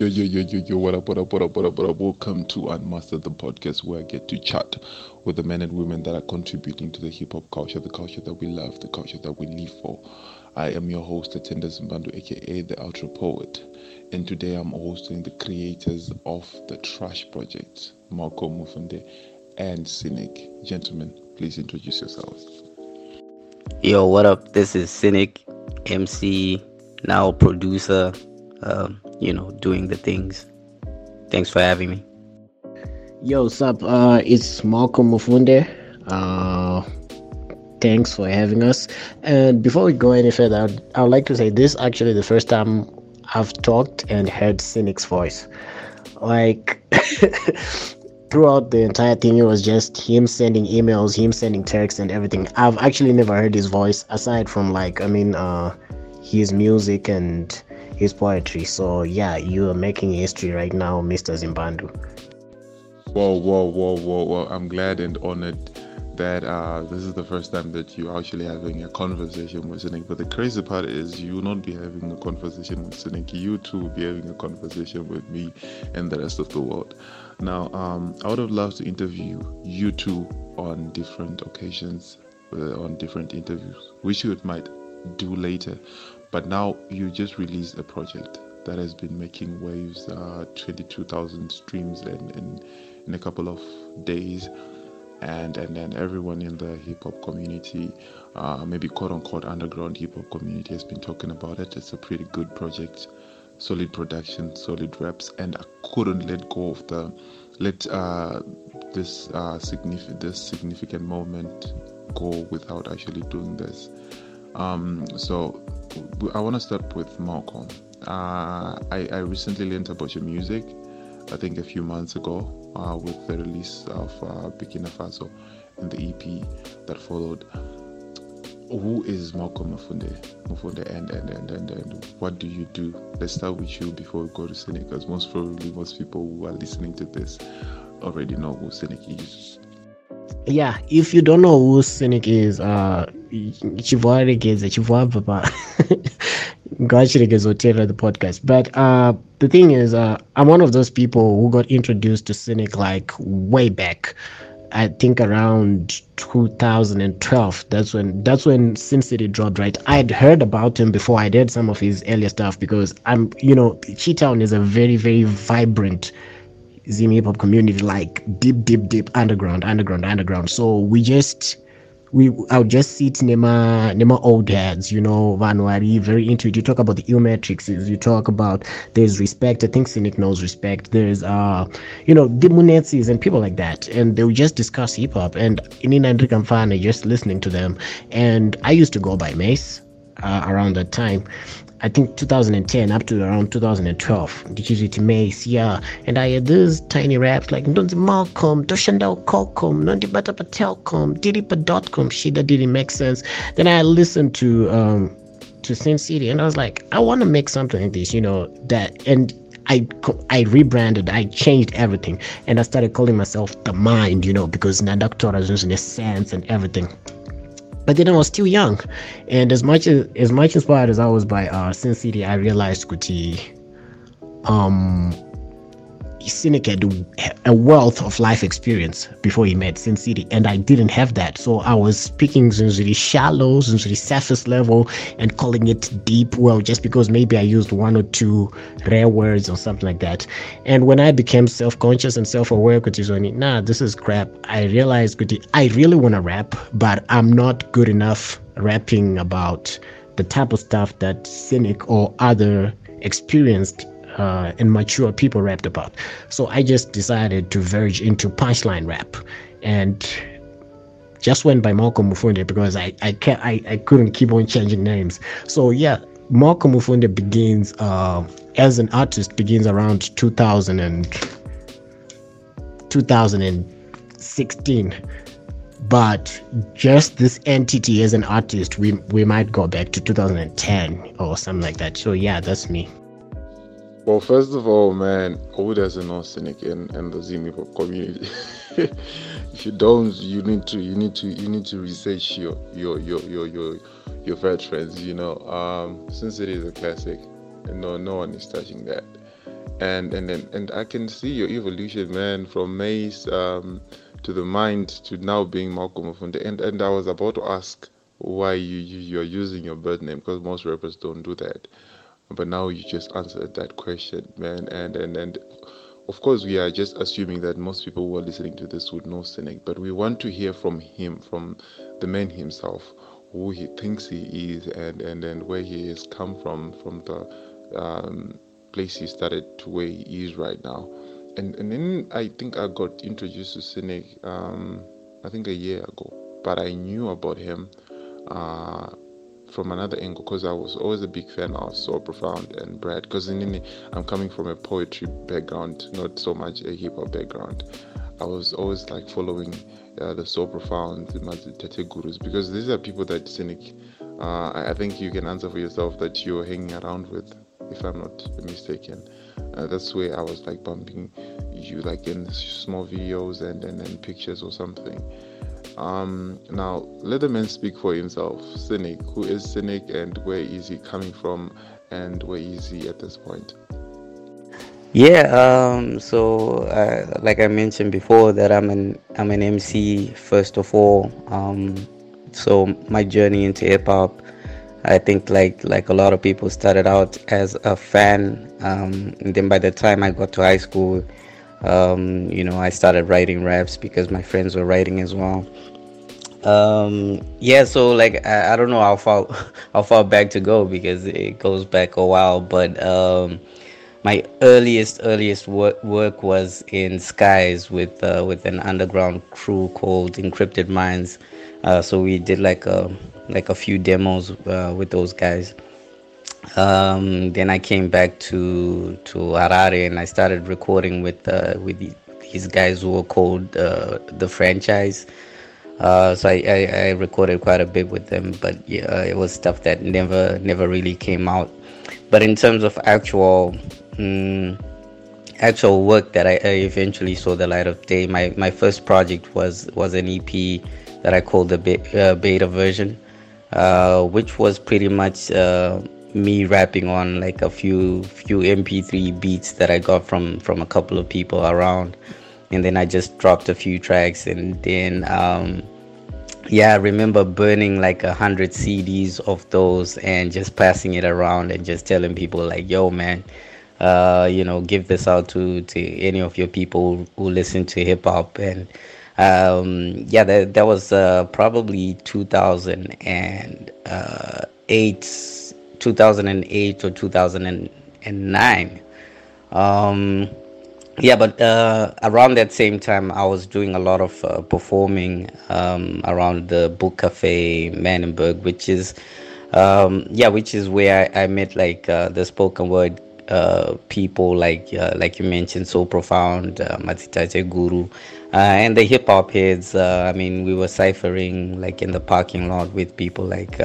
Yo, yo, yo, yo, yo, what up, what up, what up, what up, what up? Welcome to Unmaster the podcast where I get to chat with the men and women that are contributing to the hip hop culture, the culture that we love, the culture that we live for. I am your host, Atenda Zimbando, aka the Ultra Poet, and today I'm hosting the creators of the Trash Project, Malcolm Mufunde and Cynic. Gentlemen, please introduce yourselves. Yo, what up? This is Cynic, MC, now producer, um, you know, doing the things. Thanks for having me. Yo, what's up? Uh, it's Malcolm Mufunde. Uh, thanks for having us. And before we go any further, I'd, I would like to say this actually the first time I've talked and heard Cynic's voice. Like, throughout the entire thing, it was just him sending emails, him sending texts, and everything. I've actually never heard his voice aside from, like, I mean, uh, his music and his poetry. So, yeah, you are making history right now, Mr. Zimbandu. Whoa, whoa, whoa, whoa, whoa. I'm glad and honored that uh, this is the first time that you're actually having a conversation with Cynic. But the crazy part is you will not be having a conversation with Cynic. You too will be having a conversation with me and the rest of the world. Now, um, I would have loved to interview you two on different occasions, uh, on different interviews, which you might do later. But now you just released a project that has been making waves, uh, 22,000 streams in, in, in a couple of days and and then everyone in the hip hop community, uh, maybe quote unquote underground hip hop community, has been talking about it. It's a pretty good project, solid production, solid reps, and I couldn't let go of the let uh, this uh, significant this significant moment go without actually doing this. Um, so I want to start with Malcolm. Uh, I, I recently learned about your music. I think a few months ago uh, with the release of uh, Faso and the EP that followed. Who is Malcolm Mufunde? Mufunde and, and, and, and, and what do you do? Let's start with you before we go to Cynic, because most probably most people who are listening to this already know who Cynic is. Yeah, if you don't know who Cynic is, uh, chivoaregeza chivoabva ngachiregezotera the podcast. But uh the thing is uh i'm one of those people who got introduced to cynic like way back. I think around 2012 that's when that's when sin city dropped right? I'd heard about him before i did some of his earlier stuff because i'm you know Chi-Town is a very very vibrant Zim hip hop community, like deep, deep, deep underground, underground, underground. So we just we I'll just sit nema nema old heads, you know, Vanuari, very into it. You talk about the ill matrices, you talk about there's respect. I think Cynic knows respect. There's uh, you know, the Munetsis and people like that. And they would just discuss hip hop and in Kamfana, just listening to them. And I used to go by Mace uh, around that time. I think 2010 up to around 2012. Ndichiziti Mace, yeah. And I had these tiny raps like Ndonzi Malcolm, Doshandao Kokom, Nondi Batapa Telcom, Diripa.com, shit that didn't make sense. Then I listened to um to Sin City and I was like, I want to make something like this, you know, that and I I rebranded, I changed everything, and I started calling myself the Mind, you know, because Nadaktora is in a sense and everything but then I was still young, and as much as as much inspired as I was by uh, Sin City, I realized Kuti, um, Cynic had a wealth of life experience before he met Sin City, and I didn't have that. So I was speaking Zunzuri shallow, Zunzuri surface level, and calling it deep. Well, just because maybe I used one or two rare words or something like that. And when I became self-conscious and self-aware, Kuti nah, this is crap. I realized Kuti, I really want to rap, but I'm not good enough rapping about the type of stuff that Cynic or other experienced uh, and mature people rapped about. So I just decided to verge into punchline rap, and just went by Malcolm Mufunde because I I can't I, I couldn't keep on changing names. So yeah, Malcolm Mufunde begins uh, as an artist begins around 2000 and 2016 but just this entity as an artist we we might go back to 2010 or something like that so yeah that's me well, first of all, man, who doesn't know Cynic and, and the Zim community? if you don't, you need to you need to you need to research your your your your your, your veterans. You know, um, Sin City is a classic, no no one is touching that. and and and, and I can see your evolution, man, from Mace um, to the mind to now being Malcolm Mufunda. And and I was about to ask why you, you you're using your birth name because most rappers don't do that, but now you just answered that question, man. And and and of course we are just assuming that most people who are listening to this would know Cynic, but we want to hear from him, from the man himself, who he thinks he is, and and and where he has come from, from the um, place he started to where he is right now. And and then I think I got introduced to Cynic um, I think a year ago, but I knew about him uh, from another angle because I was always a big fan of So Profound and Brad because in I'm coming from a poetry background, not so much a hip hop background. I was always like following uh, the So Profound, the Tate Gurus because these are people that Cynic, uh, I think you can answer for yourself that you're hanging around with if I'm not mistaken. Uh, that's where I was like bumping you like in small videos and, and, and pictures or something. Um, now let the man speak for himself. Cynic, who is Cynic and where is he coming from and where is he at this point? Yeah, um, so uh, like I mentioned before, that I'm an I'm an MC first of all. Um, so my journey into hip hop I think like like a lot of people started out as a fan, um, and then by the time I got to high school, um, you know, I started writing raps because my friends were writing as well. Um, yeah, so like I, I, don't know how far how far back to go because it goes back a while, but um, my earliest earliest work, work was in Skies with uh, with an underground crew called Encrypted Minds. Uh, so we did like a like a few demos uh, with those guys. Um, then I came back to to Harare and I started recording with uh, with these guys who were called uh, the franchise. Uh, so I, I, I, recorded quite a bit with them, but yeah, it was stuff that never never really came out. But in terms of actual um, actual work that I, I, eventually saw the light of day, my, my first project was was an EP that I called the be- uh, beta version. Uh, which was pretty much uh, me rapping on like a few few MP3 beats that I got from from a couple of people around, and then I just dropped a few tracks, and then um, yeah, I remember burning like a hundred CDs of those and just passing it around and just telling people like, "Yo, man." Uh, you know, give this out to, to any of your people who listen to hip hop and um, yeah, that, that was uh, probably 2008, uh, 2008 or 2009. Um, yeah, but uh, around that same time, I was doing a lot of uh, performing um, around the Book Cafe Mannenberg, which is, um, yeah, which is where I, I met like uh, the spoken word uh, people like uh, like you mentioned, so profound, uh, Matitaje Guru, uh, and the hip hop heads. I mean, we were ciphering like in the parking lot with people like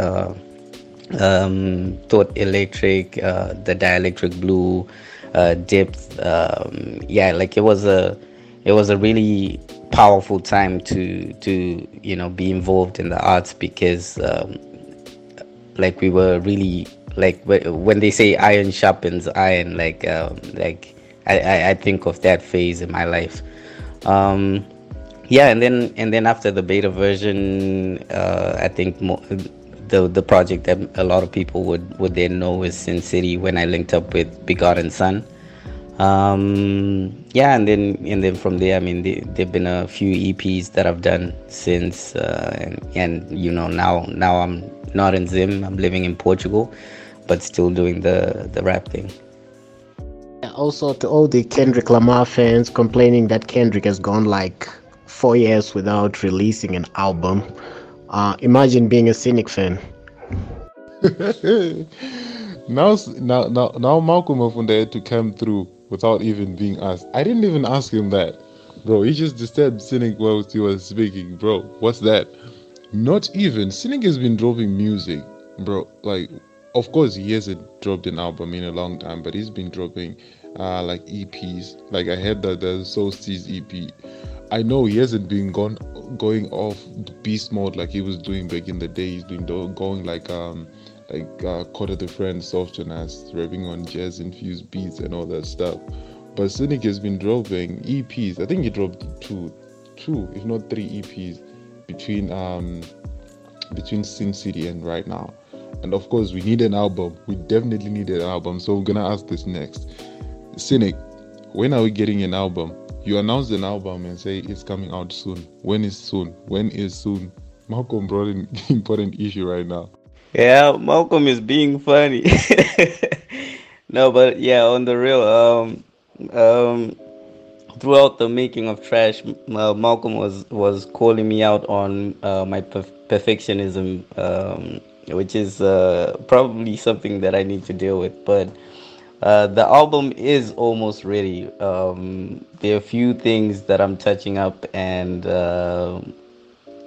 um, Thought Electric, uh, the Dielectric Blue, uh, Depth. Um, yeah, like it was a it was a really powerful time to to you know be involved in the arts because um, like we were really like when they say iron sharpens iron like um, like I, I think of that phase in my life um, yeah and then and then after the beta version uh, I think mo- the the project that a lot of people would would then know is Sin City when I linked up with Begotten Sun um, yeah and then and then from there I mean there've been a few EPs that I've done since uh, and, and you know now now I'm not in Zim I'm living in Portugal but still doing the the rap thing. Also, to all the Kendrick Lamar fans complaining that Kendrick has gone like four years without releasing an album, uh, imagine being a Cynic fan. now, now, now, now, Malcolm Mufunda had to come through without even being asked. I didn't even ask him that, bro. He just disturbed Cynic while he was speaking, bro. What's that? Not even Cynic has been dropping music, bro. Like of course he hasn't dropped an album in a long time but he's been dropping uh, like eps like i had that the the solstice ep I know he hasn't been gone going off beast mode like he was doing back in the day. He's been going like um like uh, Quarter the Friend, Soft and Us, rapping on jazz infused beats and all that stuff. But Cynic has been dropping EPs. I think he dropped two, two if not three EPs between um between Sin City and right now. And of course, we need an album. We definitely need an album. So we're gonna ask this next. Cynic, when are we getting an album? You announced an album and say it's coming out soon. When is soon? When is soon? Malcolm brought an important issue right now. Yeah, Malcolm is being funny. no, but yeah, on the real, um, um, throughout the making of Trash, uh, Malcolm was was calling me out on uh, my perf- perfectionism, um, which is uh, probably something that I need to deal with. But uh, the album is almost ready. Um, there are a few things that I'm touching up, and uh,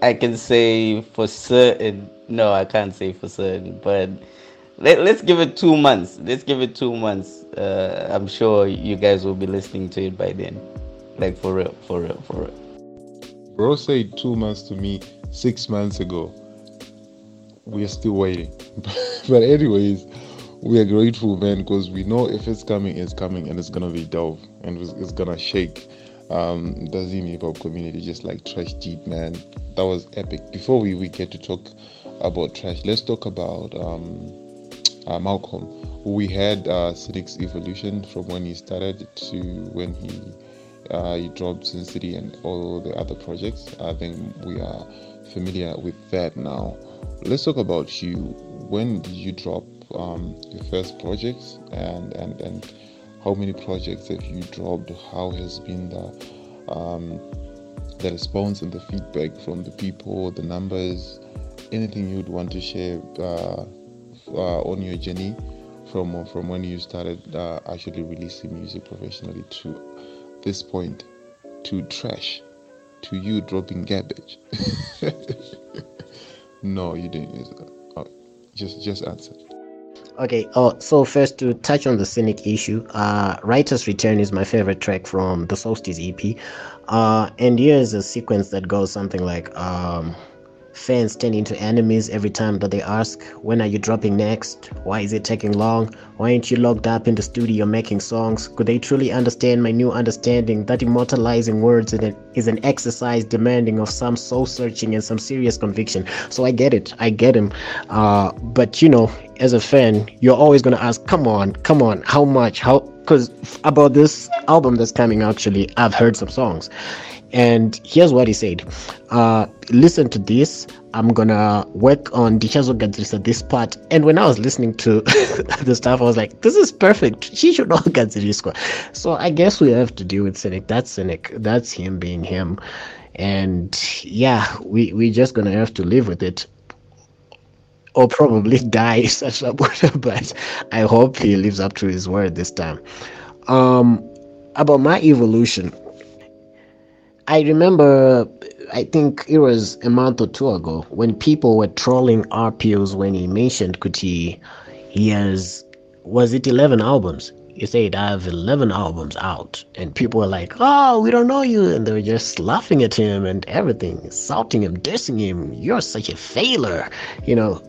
I can say for certain. No, I can't say for certain, but let, us give it two months. Let's give it two months. Uh, I'm sure you guys will be listening to it by then. Like for real, for real, for real. Bro said two months to me six months ago. We are still waiting. but anyways, we are grateful, man, because we know if it's coming, it's coming, and it's gonna be dope, and it's, gonna shake um, the Zim hip hop community just like Trash Deep, man. That was epic. Before we, we get to talk about Trash, let's talk about um, uh, Malcolm. We had uh, evolution from when he started to when he uh, you dropped Sin City and all the other projects. I think we are familiar with that now. Let's talk about you. When did you drop um, your first projects and, and, and how many projects have you dropped? How has been the um, the response and the feedback from the people, the numbers, anything you'd want to share uh, uh, on your journey from from when you started uh, actually releasing music professionally to this point? To trash? To you dropping garbage? No you didn't. Uh, just just answer okay oh so first to touch on the cynic issue uh writer's return is my favorite track from the solstice ep uh and here's a sequence that goes something like um fans turn into enemies every time that they ask, When are you dropping next? Why is it taking long? Why aren't you locked up in the studio making songs? Could they truly understand my new understanding that immortalizing words is an exercise demanding of some soul searching and some serious conviction? So I get it, I get him. Uh, but you know, as a fan, you're always gonna ask, Come on, come on, how much? How? Because about this album that's coming, actually, I've heard some songs and here's what he said. Uh, listen to this. I'm gonna work on Dichazo Gadzirisa this part. And when i was listening to the stuff i was like this is perfect. She should know Gadziriswa so i guess we have to deal with cynic that's cynic that's him being him. And yeah we we're just gonna have to live with it. Or probably die such a but i hope he lives up to his word this time. Um about my evolution I remember, I think it was a month or two ago when people were trolling RPOs when he mentioned Kuti. He has, was it 11 albums? He said, I have 11 albums out. And people were like, oh, we don't know you. And they were just laughing at him and everything, insulting him, dissing him. You're such a failure, you know.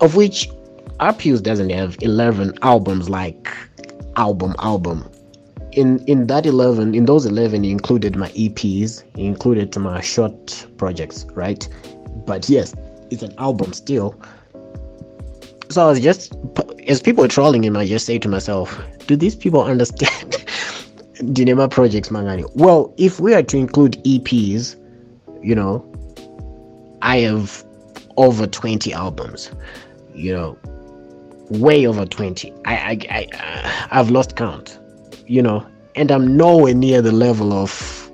Of which RPOs doesn't have 11 albums like album, album in in that 11 in those 11 he included my eps he included my short projects right? But yes it's an album still. So i was just as people were trolling him i just say to myself do these people understand dinema projects mangani? Well if we are to include eps you know i have over 20 albums you know way over 20 i i, I i've lost count you know, and I'm nowhere near the level of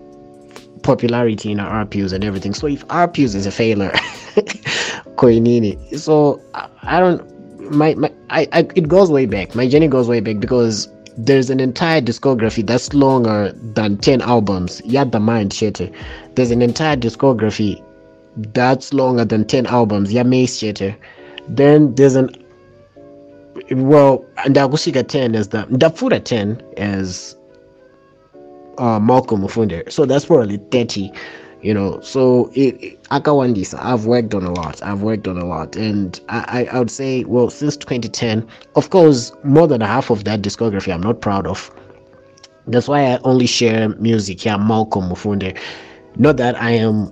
popularity in our RPUs and everything. So if RPUs is a failure, Koinini. So I, don't my, my I, I it goes way back. My journey goes way back because there's an entire discography that's longer than 10 albums. Yet the mind shatter. There's an entire discography that's longer than 10 albums. Yeah, Mace shatter. Then there's an well ndakusvika 10 as the ndapfuura 10 as uh, Malcolm Mufunde. So that's probably 30 you know. So it, it akawandisa i've worked on a lot. I've worked on a lot. And I, I would say well since 2010 of course more than half of that discography i'm not proud of. That's why i only share music here malcolm mufunde. Not that i am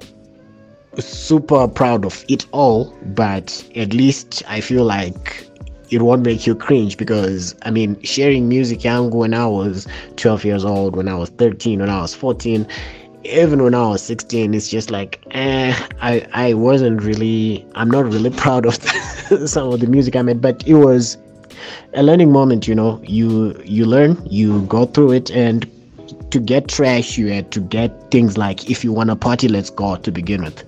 super proud of it all but at least i feel like it won't make you cringe because I mean sharing music yangu when I was 12 years old, when I was 13, when I was 14, even when I was 16, it's just like, eh, I, I wasn't really, I'm not really proud of some of the music I made, but it was a learning moment, you know, you, you learn, you go through it and to get trash, you had to get things like, if you want a party, let's go to begin with.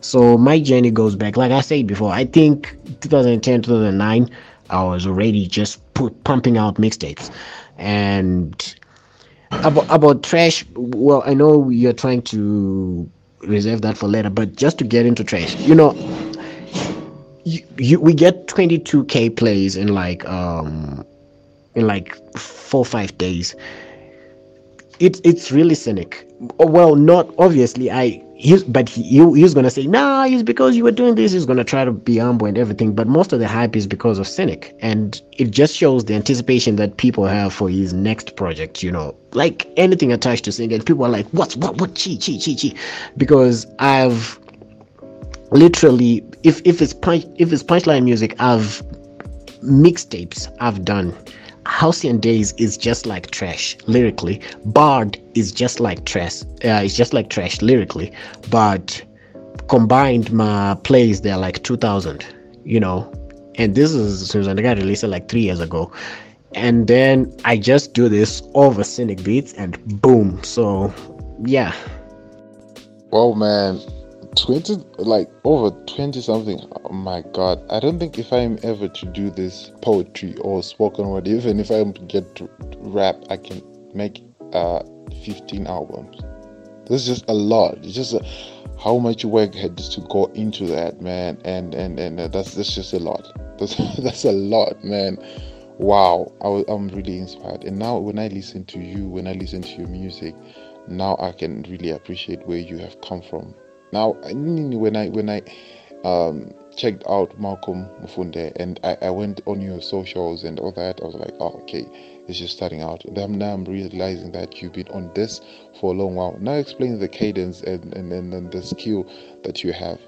So my journey goes back, like I said before, I think 2010, 2009, I was already just put, pumping out mixtapes. And about about trash well i know you're trying to reserve that for later but just to get into trash you know you, you we get 22k plays in like um in like four five days it's it's really cynic. Well not obviously i he's but he, he he's gonna say nah it's because you were doing this. He's gonna try to be humble and everything but most of the hype is because of cynic. And it just shows the anticipation that people have for his next project you know like anything attached to cynic. People are like what's what what chi chi chi chi? Because i've literally if if it's punch if it's punchline music i've mixtapes i've done Halcyon Days is just like trash lyrically. Bard is just like trash. Uh, it's just like trash lyrically, but combined my plays they're like 2000, you know. And this is Susan. The guy released it like three years ago, and then I just do this over Cynic beats and boom. So, yeah. Well, man, 20 like over 20 something oh my god. I don't think if i'm ever to do this poetry or spoken word even if to get to rap i can make uh 15 albums. This is just a lot. It's just a, how much work had to go into that man. And and and uh, that's that's just a lot. That's that's a lot man. Wow. I, i'm really inspired. And now when i listen to you when i listen to your music now i can really appreciate where you have come from now, when I when I um, checked out Malcolm Mufunde and I, I, went on your socials and all that, I was like, oh, okay, it's just starting out. And now I'm realizing that you've been on this for a long while. Now explain the cadence and, and, and, and the skill that you have.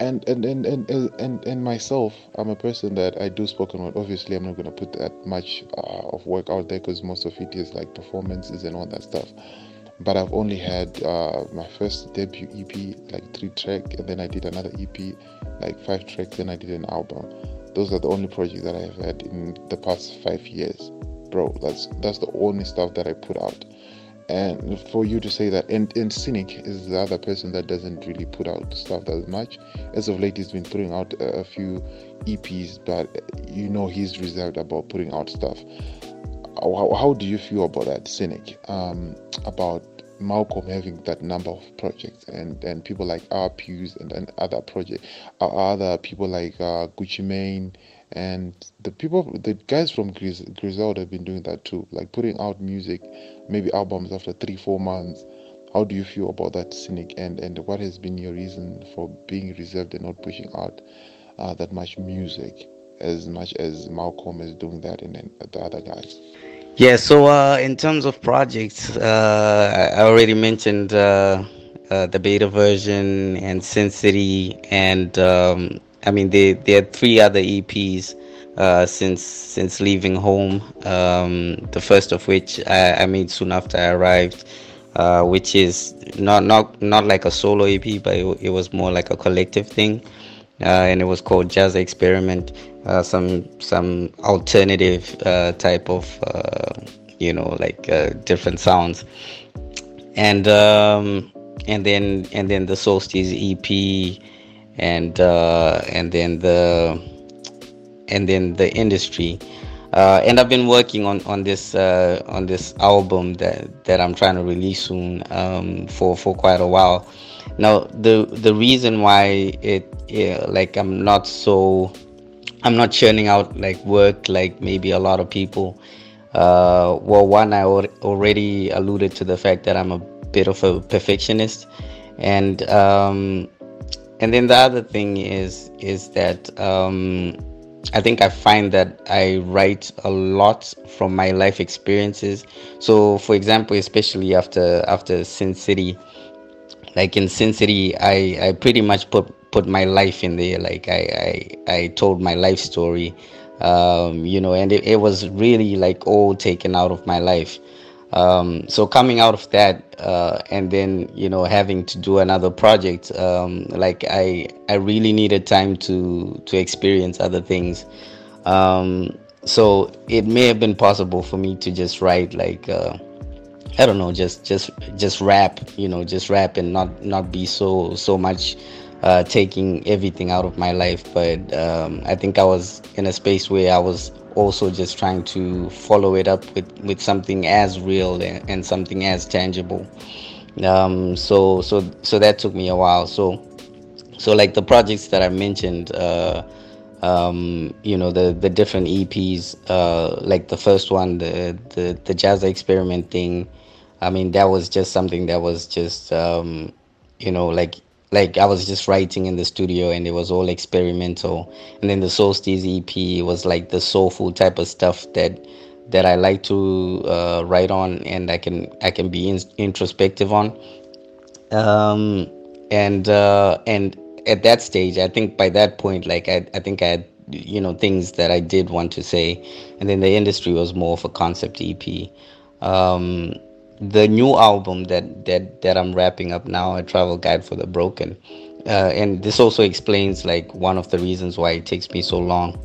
And and, and, and and and myself, I'm a person that I do spoken word. Obviously, I'm not gonna put that much uh, of work out there because most of it is like performances and all that stuff but I've only had uh, my first debut EP, like three track, and then I did another EP, like five tracks, then I did an album. Those are the only projects that I have had in the past five years, bro. That's that's the only stuff that I put out. And for you to say that, and, and Cynic is the other person that doesn't really put out stuff that much. As of late, he's been putting out a few EPs, but you know he's reserved about putting out stuff how, how do you feel about that, Cynic? Um, about Malcolm having that number of projects and, and people like RPUs and, and other project, uh, other people like uh, Gucci Mane and the people, the guys from Gris- Griselda have been doing that too, like putting out music, maybe albums after three, four months. How do you feel about that, Cynic? And and what has been your reason for being reserved and not pushing out uh, that much music as much as Malcolm is doing that and, and the other guys? Yeah, so uh, in terms of projects, uh, I already mentioned uh, uh, the beta version and Sin City, and um, I mean there there are three other EPs uh, since since leaving home. Um, the first of which I, I, made soon after I arrived, uh, which is not not not like a solo EP, but it, it was more like a collective thing, and it was called Jazz Experiment uh, some some alternative uh, type of uh, you know like uh, different sounds and um, and then and then the solstice ep and uh, and then the and then the industry uh, and I've been working on on this on this album that that I'm trying to release soon um, for for quite a while. Now the the reason why it yeah, like I'm not so I'm not churning out like work like maybe a lot of people. Uh, well, one I already alluded to the fact that I'm a bit of a perfectionist, and um, and then the other thing is is that um, I think I find that I write a lot from my life experiences. So, for example, especially after after Sin City, like in Sin City, I I pretty much put put my life in there. Like I I, I told my life story, um, you know, and it, it was really like all taken out of my life. Um, so coming out of that, uh, and then you know having to do another project, um, like I I really needed time to to experience other things. Um, so it may have been possible for me to just write like uh, I don't know, just just just rap, you know, just rap and not not be so so much uh, taking everything out of my life. But um, I think I was in a space where I was also just trying to follow it up with, with something as real and, and something as tangible. Um, so so so that took me a while. So so like the projects that I mentioned, uh, um, you know the the different EPs, uh, like the first one, the the the jazz experiment thing. I mean that was just something that was just um, you know like like I was just writing in the studio and it was all experimental. And then the Solstice EP was like the soulful type of stuff that that I like to uh, write on and I can I can be in, introspective on. Um, and uh, and at that stage, I think by that point, like I, I think I had you know things that I did want to say, and then the industry was more of a concept EP. Um, the new album that that that I'm wrapping up now, a travel guide for the broken, uh, and this also explains like one of the reasons why it takes me so long,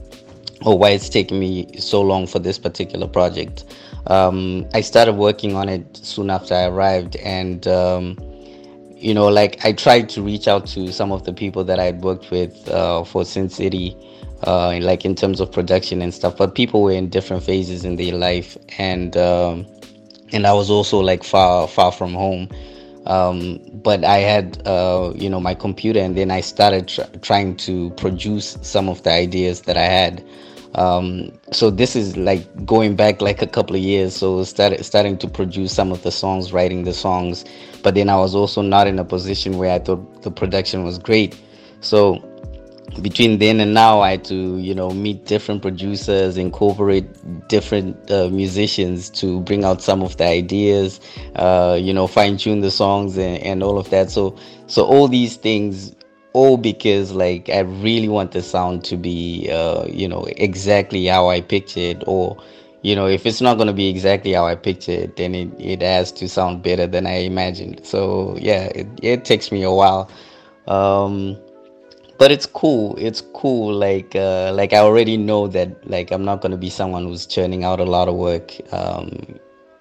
or why it's taking me so long for this particular project. Um, I started working on it soon after I arrived, and um, you know, like I tried to reach out to some of the people that I'd worked with uh, for Sin City. Uh, like in terms of production and stuff, but people were in different phases in their life, and um, and I was also like far far from home. Um, but I had uh, you know my computer, and then I started tr- trying to produce some of the ideas that I had. Um, so this is like going back like a couple of years. So started starting to produce some of the songs, writing the songs. But then I was also not in a position where I thought the production was great. So between then and now i had to you know meet different producers incorporate different uh, musicians to bring out some of the ideas uh, you know fine tune the songs and, and all of that. So so all these things all because like i really want the sound to be uh, you know exactly how i pictured or you know if it's not going to be exactly how i pictured then it, it has to sound better than i imagined. So yeah it, it takes me a while. Um, but it's cool it's cool like uh, like i already know that like i'm not going to be someone who's churning out a lot of work um,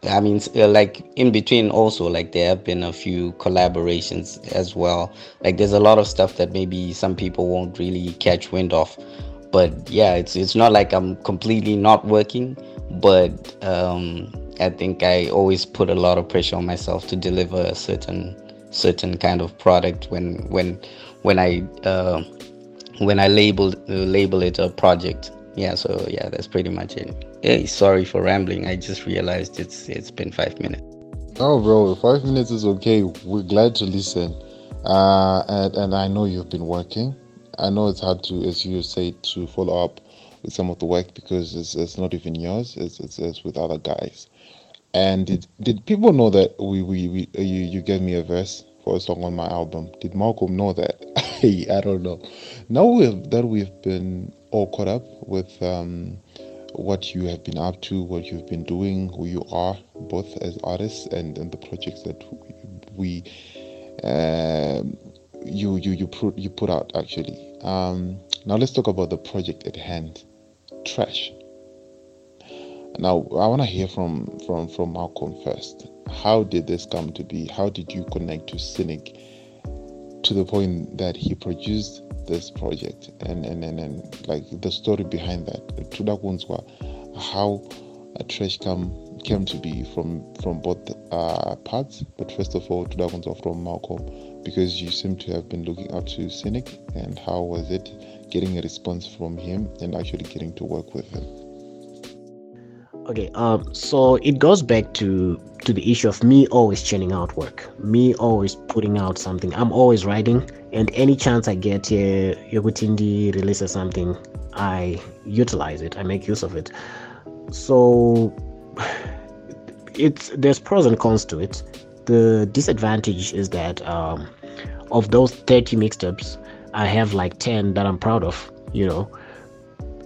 i mean uh, like in between also like there have been a few collaborations as well. Like there's a lot of stuff that maybe some people won't really catch wind of. But yeah it's it's not like i'm completely not working but um, i think i always put a lot of pressure on myself to deliver a certain certain kind of product when when when I uh, when I labeled uh, label it a project. Yeah, so yeah, that's pretty much it. Hey, sorry for rambling. I just realized it's it's been five minutes. Oh, bro, five minutes is okay. We're glad to listen, uh, and and I know you've been working. I know it's hard to, as you say, to follow up with some of the work because it's, it's not even yours. It's, it's, it's with other guys. And did did people know that we we, we you you gave me a verse for a song on my album. Did Malcolm know that? I don't know. Now we've, that we've been all caught up with um, what you have been up to, what you've been doing, who you are, both as artists and, and the projects that we uh, you you you put you put out actually. Um, now let's talk about the project at hand, Trash. Now I want to hear from from from Malcolm first how did this come to be? How did you connect to Cynic to the point that he produced this project and and, and, and like the story behind that? Tudakunzwa, how a trash come came to be from from both uh, parts, but first of all, Tudakunzwa from Malcolm, because you seem to have been looking up to Cynic, and how was it getting a response from him and actually getting to work with him? Okay, um, so it goes back to to the issue of me always churning out work, me always putting out something. I'm always writing, and any chance I get here, Yogutindi releases something, I utilize it. I make use of it. So it's there's pros and cons to it. The disadvantage is that um, of those 30 mixtapes, I have like 10 that I'm proud of. You know,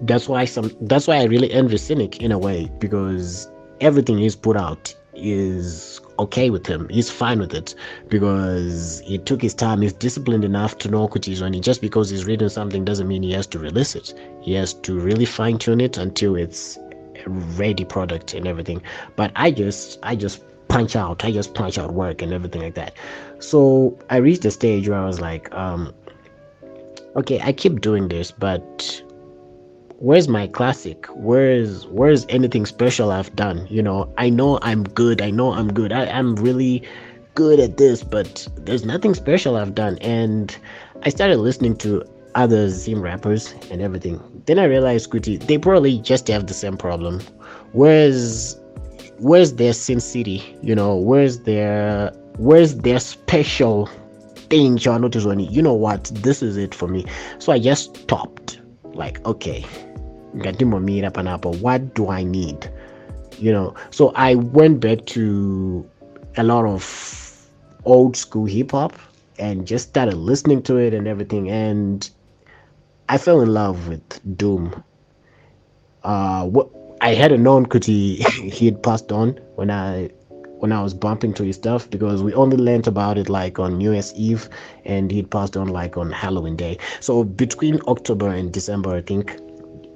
that's why some that's why I really envy Cynic in a way because everything he's put out is okay with him. He's fine with it because he took his time. He's disciplined enough to know what he's running. Just because he's reading something doesn't mean he has to release it. He has to really fine tune it until it's a ready product and everything. But I just I just punch out. I just punch out work and everything like that. So I reached a stage where I was like, um, okay, I keep doing this, but where's my classic? Where's where's anything special i've done? You know i know i'm good i know i'm good I, i'm really good at this but there's nothing special i've done. And i started listening to other zim rappers and everything. Then i realized Kuti, they probably just have the same problem. Where's where's their sin city? You know where's their where's their special thing you know what? This is it for me. So i just stopped. Like okay ngatimomira panapa what do i need you know so i went back to a lot of old school hip hop and just started listening to it and everything and i fell in love with doom uh what i had a known because he he had passed on when i when I was bumping to his stuff because we only learned about it like on New Year's Eve and he'd passed on like on Halloween Day. So between October and December, I think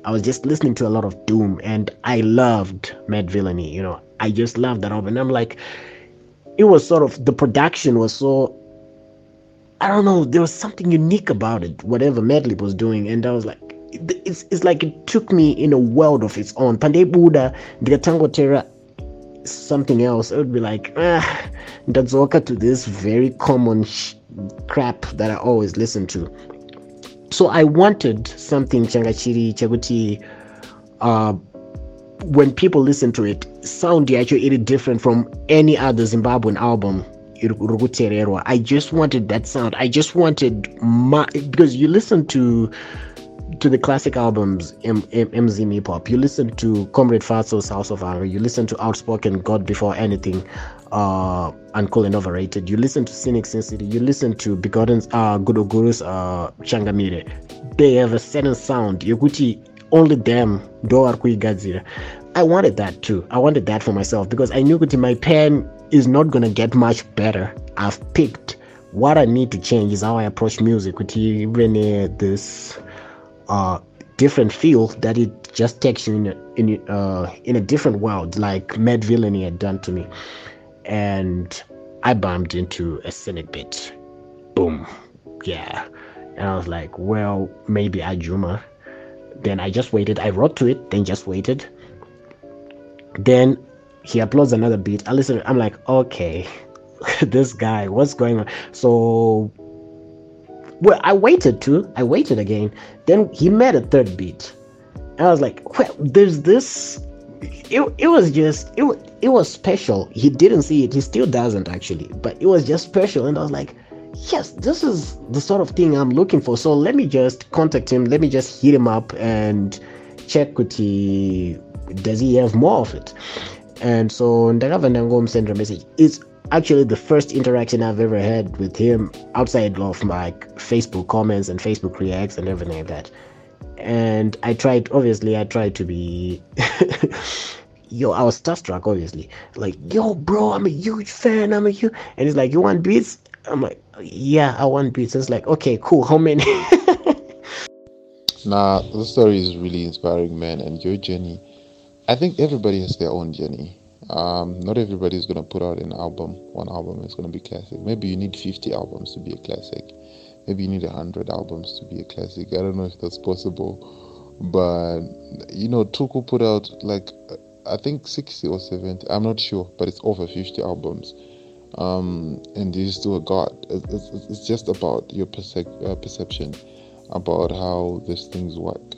I was just listening to a lot of Doom and I loved Madvillainy. You know, I just loved that album. And I'm like, it was sort of the production was so I don't know, there was something unique about it, whatever Madlib was doing, and I was like it's it's like it took me in a world of its own. Pandey Buddha, Tango Terra, something else. It would be like, ah, Dadzoka to this very common sh- crap that I always listen to so I wanted something changachiri chaguti uh, when people listen to it sound actually really different from any other Zimbabwean album I just wanted that sound. I just wanted my because you listen to to the classic albums M- M- MZ. You listen to Comrade Fatso's House of Hunger. You listen to Outspoken God Before Anything uh, Uncool and Overrated. You listen to Cynic Sin City. You listen to Begotten's uh, Guru's uh, Changamire. They have a certain sound. Yoguchi, only them, do are I wanted that too. I wanted that for myself because I knew that my pen is not going to get much better. I've picked what I need to change is how I approach music with even uh, this uh, different feel that it just takes you in a, in, uh, in a different world like Madvillainy had done to me and I bumped into a cynic bit. Boom. Yeah. And I was like, well, maybe Ajuma. Then I just waited. I wrote to it, then just waited. Then he uploads another beat. I listen. I'm like, okay, this guy, what's going on? So, well, I waited too. I waited again. Then he made a third beat. I was like, well, there's this it, it was just it, it was special. He didn't see it. He still doesn't actually. But it was just special. And i was like yes this is the sort of thing i'm looking for. So let me just contact him. Let me just hit him up and check with he does he have more of it? And so ndakava send a message it's actually the first interaction i've ever had with him outside of like facebook comments and facebook reacts and everything like that and I tried obviously I tried to be yo I was starstruck obviously. Like yo bro I'm a huge fan I'm a huge and he's like you want beats? I'm like yeah I want beats. It's like okay cool how many? Nah the story is really inspiring man and your journey. I think everybody has their own journey. Um, not everybody is gonna put out an album one album is gonna be classic. Maybe you need 50 albums to be a classic maybe you need a hundred albums to be a classic. I don't know if that's possible, but you know, Tuku put out like I think sixty or seventy. I'm not sure, but it's over fifty albums. Um, and he's still a god. It's, it's, it's just about your uh, perception about how these things work.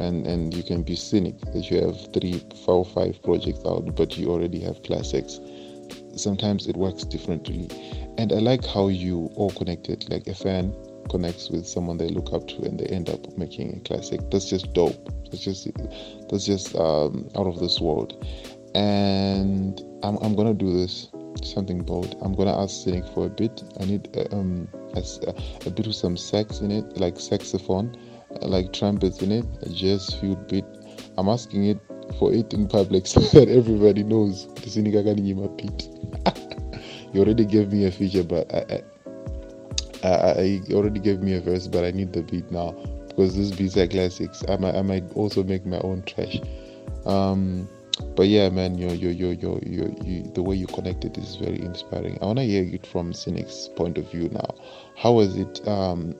and and you can be cynic that you have three, four, five projects out, but you already have classics. Sometimes it works differently, and I like how you all connected. Like a fan connects with someone they look up to, and they end up making a classic. That's just dope. That's just that's just um, out of this world. And I'm I'm gonna do this something bold. I'm gonna ask Cynic for a bit. I need um a, a bit of some sax in it, like saxophone like trumpets in it, a jazz fueled beat. I'm asking it for it in public so that everybody knows this beat. you already gave me a feature, but I, I, I, already gave me a verse, but I need the beat now because these beats are classics. I might, I might also make my own trash. Um, but yeah, man, your your your your you, the way you connected is very inspiring. I wanna hear it from Cynic's point of view now. How was it? Um,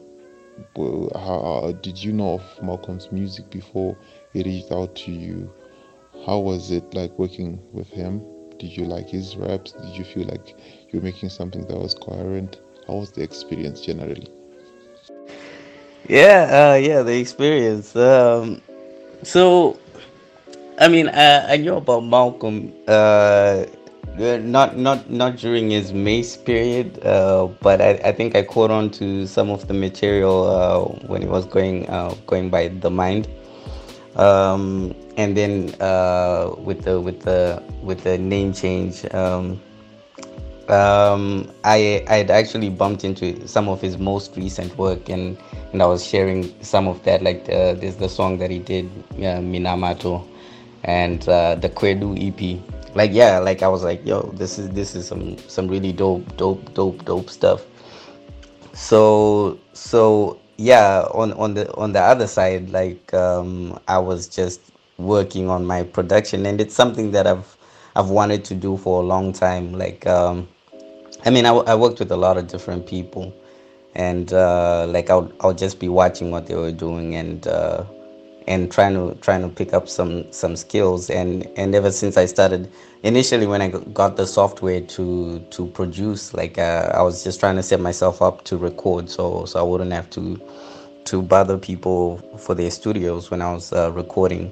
how, did you know of Malcolm's music before he reached out to you? How was it like working with him? Did you like his raps? Did you feel like you were making something that was coherent? How was the experience generally? Yeah, uh, yeah, the experience. Um, so, I mean, I, I knew about Malcolm uh, uh, not not not during his Mace period, uh, but I, I think I caught on to some of the material uh, when he was going uh, going by the mind, um, and then uh, with the with the with the name change, um, um, I I had actually bumped into some of his most recent work, and and I was sharing some of that. Like the, there's the song that he did, Minamato, and the Kwedu EP like yeah like i was like yo this is this is some some really dope dope dope dope stuff so so yeah on on the on the other side like um i was just working on my production and it's something that i've i've wanted to do for a long time like um i mean i, I worked with a lot of different people and uh like i'll i'll just be watching what they were doing and uh and trying to trying to pick up some some skills and and ever since I started initially when I got the software to to produce like uh, I was just trying to set myself up to record so so I wouldn't have to to bother people for their studios when I was uh, recording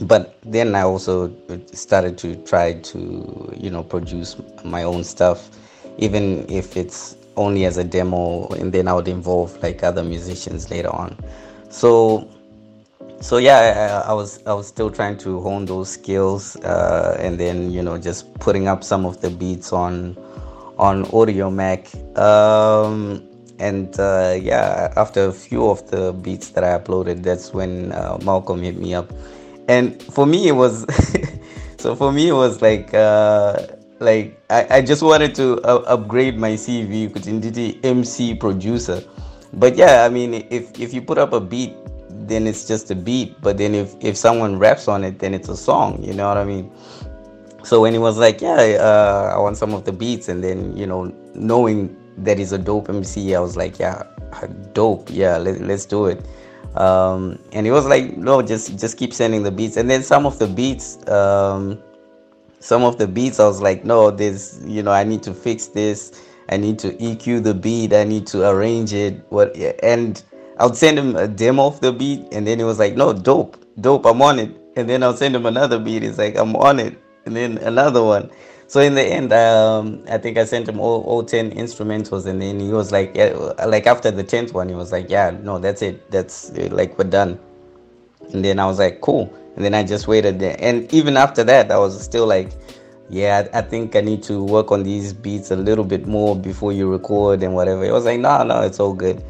but then I also started to try to you know produce my own stuff even if it's only as a demo and then I would involve like other musicians later on. So so yeah I, I, was i was still trying to hone those skills uh, and then you know just putting up some of the beats on on Audiomack um, and uh, yeah after a few of the beats that i uploaded that's when uh, malcolm hit me up and for me it was so for me it was like uh, like I, I just wanted to uh, upgrade my cv kutinditi mc producer but yeah i mean if if you put up a beat then it's just a beat. But then if if someone raps on it, then it's a song. You know what I mean? So when he was like, yeah, uh, I want some of the beats, and then you know, knowing that he's a dope MC, I was like, yeah, dope, yeah, let, let's do it. Um, and he was like, no, just just keep sending the beats. And then some of the beats, um, some of the beats, I was like, no, there's, you know, I need to fix this. I need to EQ the beat. I need to arrange it. What and I would send him a demo of the beat, and then he was like, "No, dope, dope, I'm on it." And then I'll send him another beat. He's like, "I'm on it," and then another one. So in the end, um, I think I sent him all, all ten instrumentals, and then he was like, yeah, like after the tenth one, he was like, "Yeah, no, that's it. That's like we're done." And then I was like, "Cool." And then I just waited there, and even after that, I was still like, yeah, I think I need to work on these beats a little bit more before you record and whatever. It was like, no, no, it's all good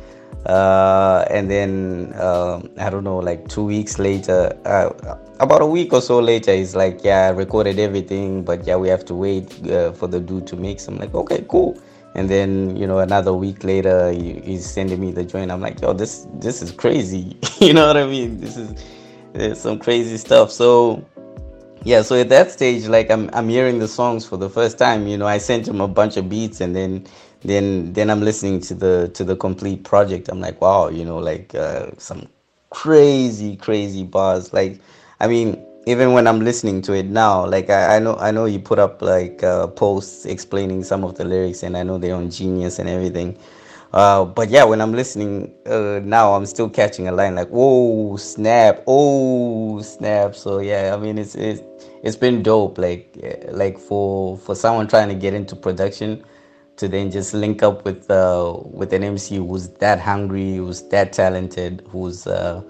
uh, and then um, I don't know, like two weeks later, uh, about a week or so later, he's like, "Yeah, I recorded everything, but yeah, we have to wait uh, for the dude to mix." I'm like, "Okay, cool." And then you know, another week later, he, he's sending me the joint. I'm like, "Yo, this this is crazy." you know what I mean? This is some crazy stuff. So yeah, so at that stage, like I'm I'm hearing the songs for the first time. You know, I sent him a bunch of beats, and then then then i'm listening to the to the complete project i'm like wow you know like uh, some crazy crazy bars like i mean even when i'm listening to it now like i, I know i know you put up like uh, posts explaining some of the lyrics and i know they're on genius and everything Uh, but yeah, when I'm listening uh, now, I'm still catching a line like "Whoa, snap! Oh, snap!" So yeah, I mean it's it's it's been dope. Like like for for someone trying to get into production, to then just link up with uh, with an MC who's that hungry, who's that talented, who's uh,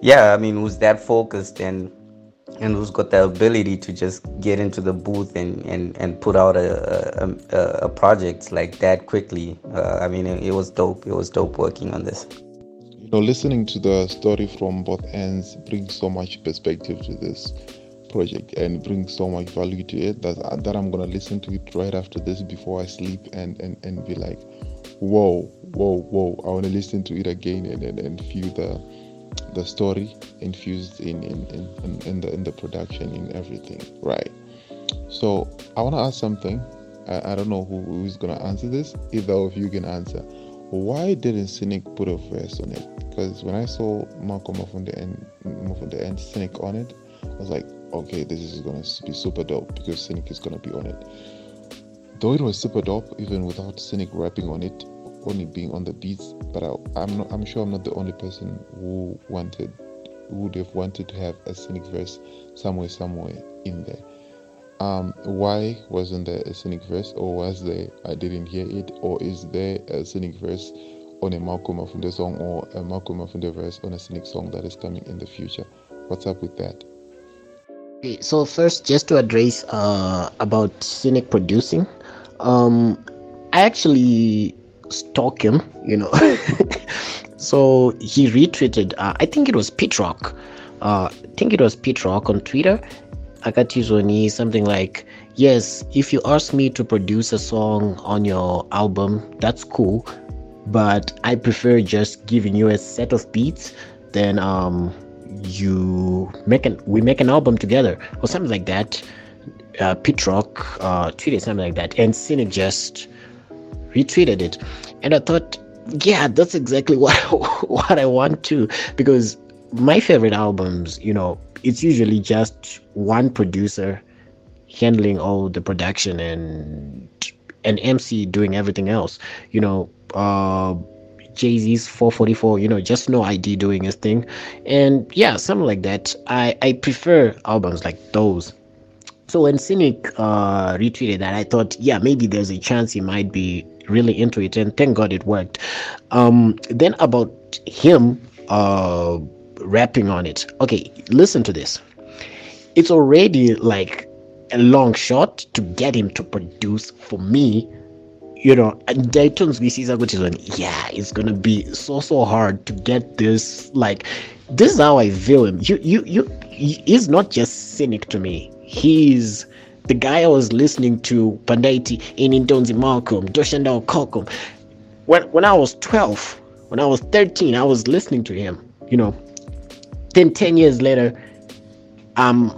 yeah, I mean who's that focused and and who's got the ability to just get into the booth and and, and put out a, a, a project like that quickly. Uh, I mean, it, it was dope. It was dope working on this. You know, listening to the story from both ends brings so much perspective to this project and bring so much value to it that that I'm gonna listen to it right after this before I sleep and and, and be like, whoa, whoa, whoa! I wanna listen to it again and, and, and feel the the story infused in in, in, in the in the production in everything, right? So I wanna ask something. I, I don't know who, who's gonna answer this. Either of you can answer. Why didn't Cynic put a verse on it? Because when I saw Malcolm the end, from the Cynic on it, I was like, okay, this is gonna be super dope because Cynic is gonna be on it. Though it was super dope, even without Cynic rapping on it, only being on the beats, but I, am not. I'm sure I'm not the only person who wanted, would have wanted to have a Cynic verse somewhere, somewhere in there. Um, why wasn't there a Cynic verse, or was there? I didn't hear it, or is there a Cynic verse on a Malcolm Mufunde song, or a Malcolm Mufunde verse on a Cynic song that is coming in the future? What's up with that? Okay, so first, just to address uh, about Cynic producing, um, I actually stalk him, you know. so he retweeted, uh, I think it was Pete Rock. Uh, I think it was Pete Rock on Twitter. Akatizoni, something like, Yes, if you ask me to produce a song on your album, that's cool. But I prefer just giving you a set of beats than um you make an we make an album together or something like that. Uh, Pete Rock uh, tweeted something like that, and just retweeted it, and I thought, yeah, that's exactly what what I want to because my favorite albums, you know, it's usually just one producer handling all the production and an MC doing everything else. You know, uh, Jay Z's 444, you know, just no ID doing his thing. And yeah, something like that. I, I prefer albums like those. So when Cynic uh, retweeted that, I thought, yeah, maybe there's a chance he might be really into it. And thank God it worked. Um, then about him uh, rapping on it. Okay, listen to this. It's already like a long shot to get him to produce for me you know ndaitonzwisisa kuti one yeah it's gonna be so so hard to get this like this is how i feel. Him you you you he's not just cynic to me. He's the guy i was listening to pandaiti in intonzi malcolm doshandao kokom when when i was 12 when i was 13 i was listening to him you know. Then 10 years later i'm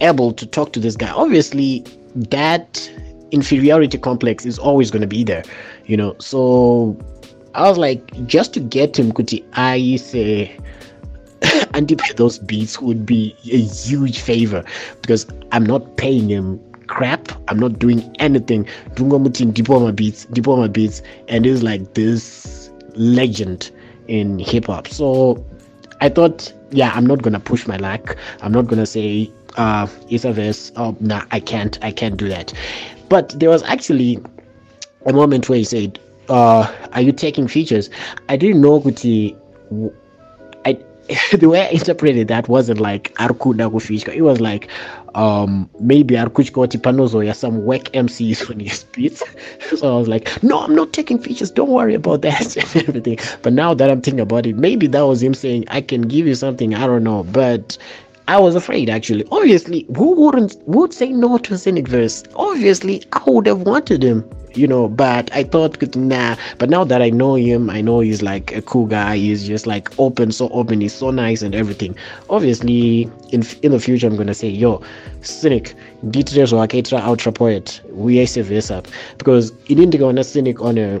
able to talk to this guy. Obviously that inferiority complex is always going to be there, you know. So I was like, just to get him, kuti I say, and those beats would be a huge favor because I'm not paying him crap. I'm not doing anything. Dungomutin diploma beats, diploma beats, and he's like this legend in hip hop. So I thought, yeah, I'm not gonna push my luck. I'm not gonna say uh it's a verse. Oh nah, I can't, I can't do that. But there was actually a moment where he said, uh, "Are you taking features?" I didn't know Kuti. I the way I interpreted that wasn't like Arkuda kufishka. It was like um maybe Arkuchka Panozo or some whack MCs on his speaks. so I was like, no, I'm not taking features. Don't worry about that and everything. But now that I'm thinking about it, maybe that was him saying, I can give you something. I don't know, but I was afraid actually. Obviously, who wouldn't would say no to cynic verse? Obviously, I would have wanted him, you know, but I thought nah. But now that I know him, I know he's like a cool guy. He's just like open, so open. He's so nice and everything. Obviously, in in the future, I'm gonna say, yo, cynic, details or ultra poet, we say this up because he didn't go on a cynic on a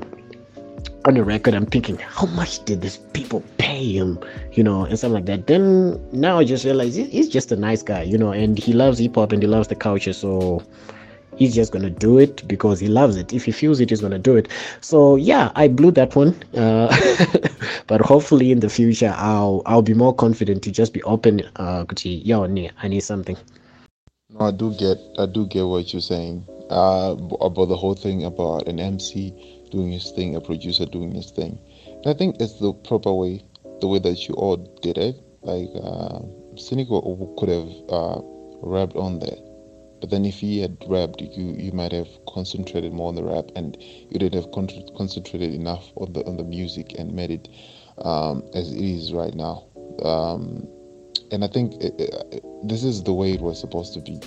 on the record, I'm thinking, how much did these people pay him, you know, and stuff like that. Then now I just realize he's just a nice guy, you know, and he loves hip hop and he loves the culture. So, he's just gonna do it because he loves it. If he feels it, he's gonna do it. So yeah, I blew that one. Uh, but hopefully in the future, I'll I'll be more confident to just be open. Uh, yo, I need something. No, I do get I do get what you're saying. Uh, about the whole thing about an MC doing his thing, a producer doing his thing. And I think it's the proper way, the way that you all did it. Like uh, Cynical could have uh, rapped on there but then if he had rapped, you you might have concentrated more on the rap, and you didn't have con- concentrated enough on the on the music and made it um, as it is right now. Um, and I think it, it, this is the way it was supposed to be.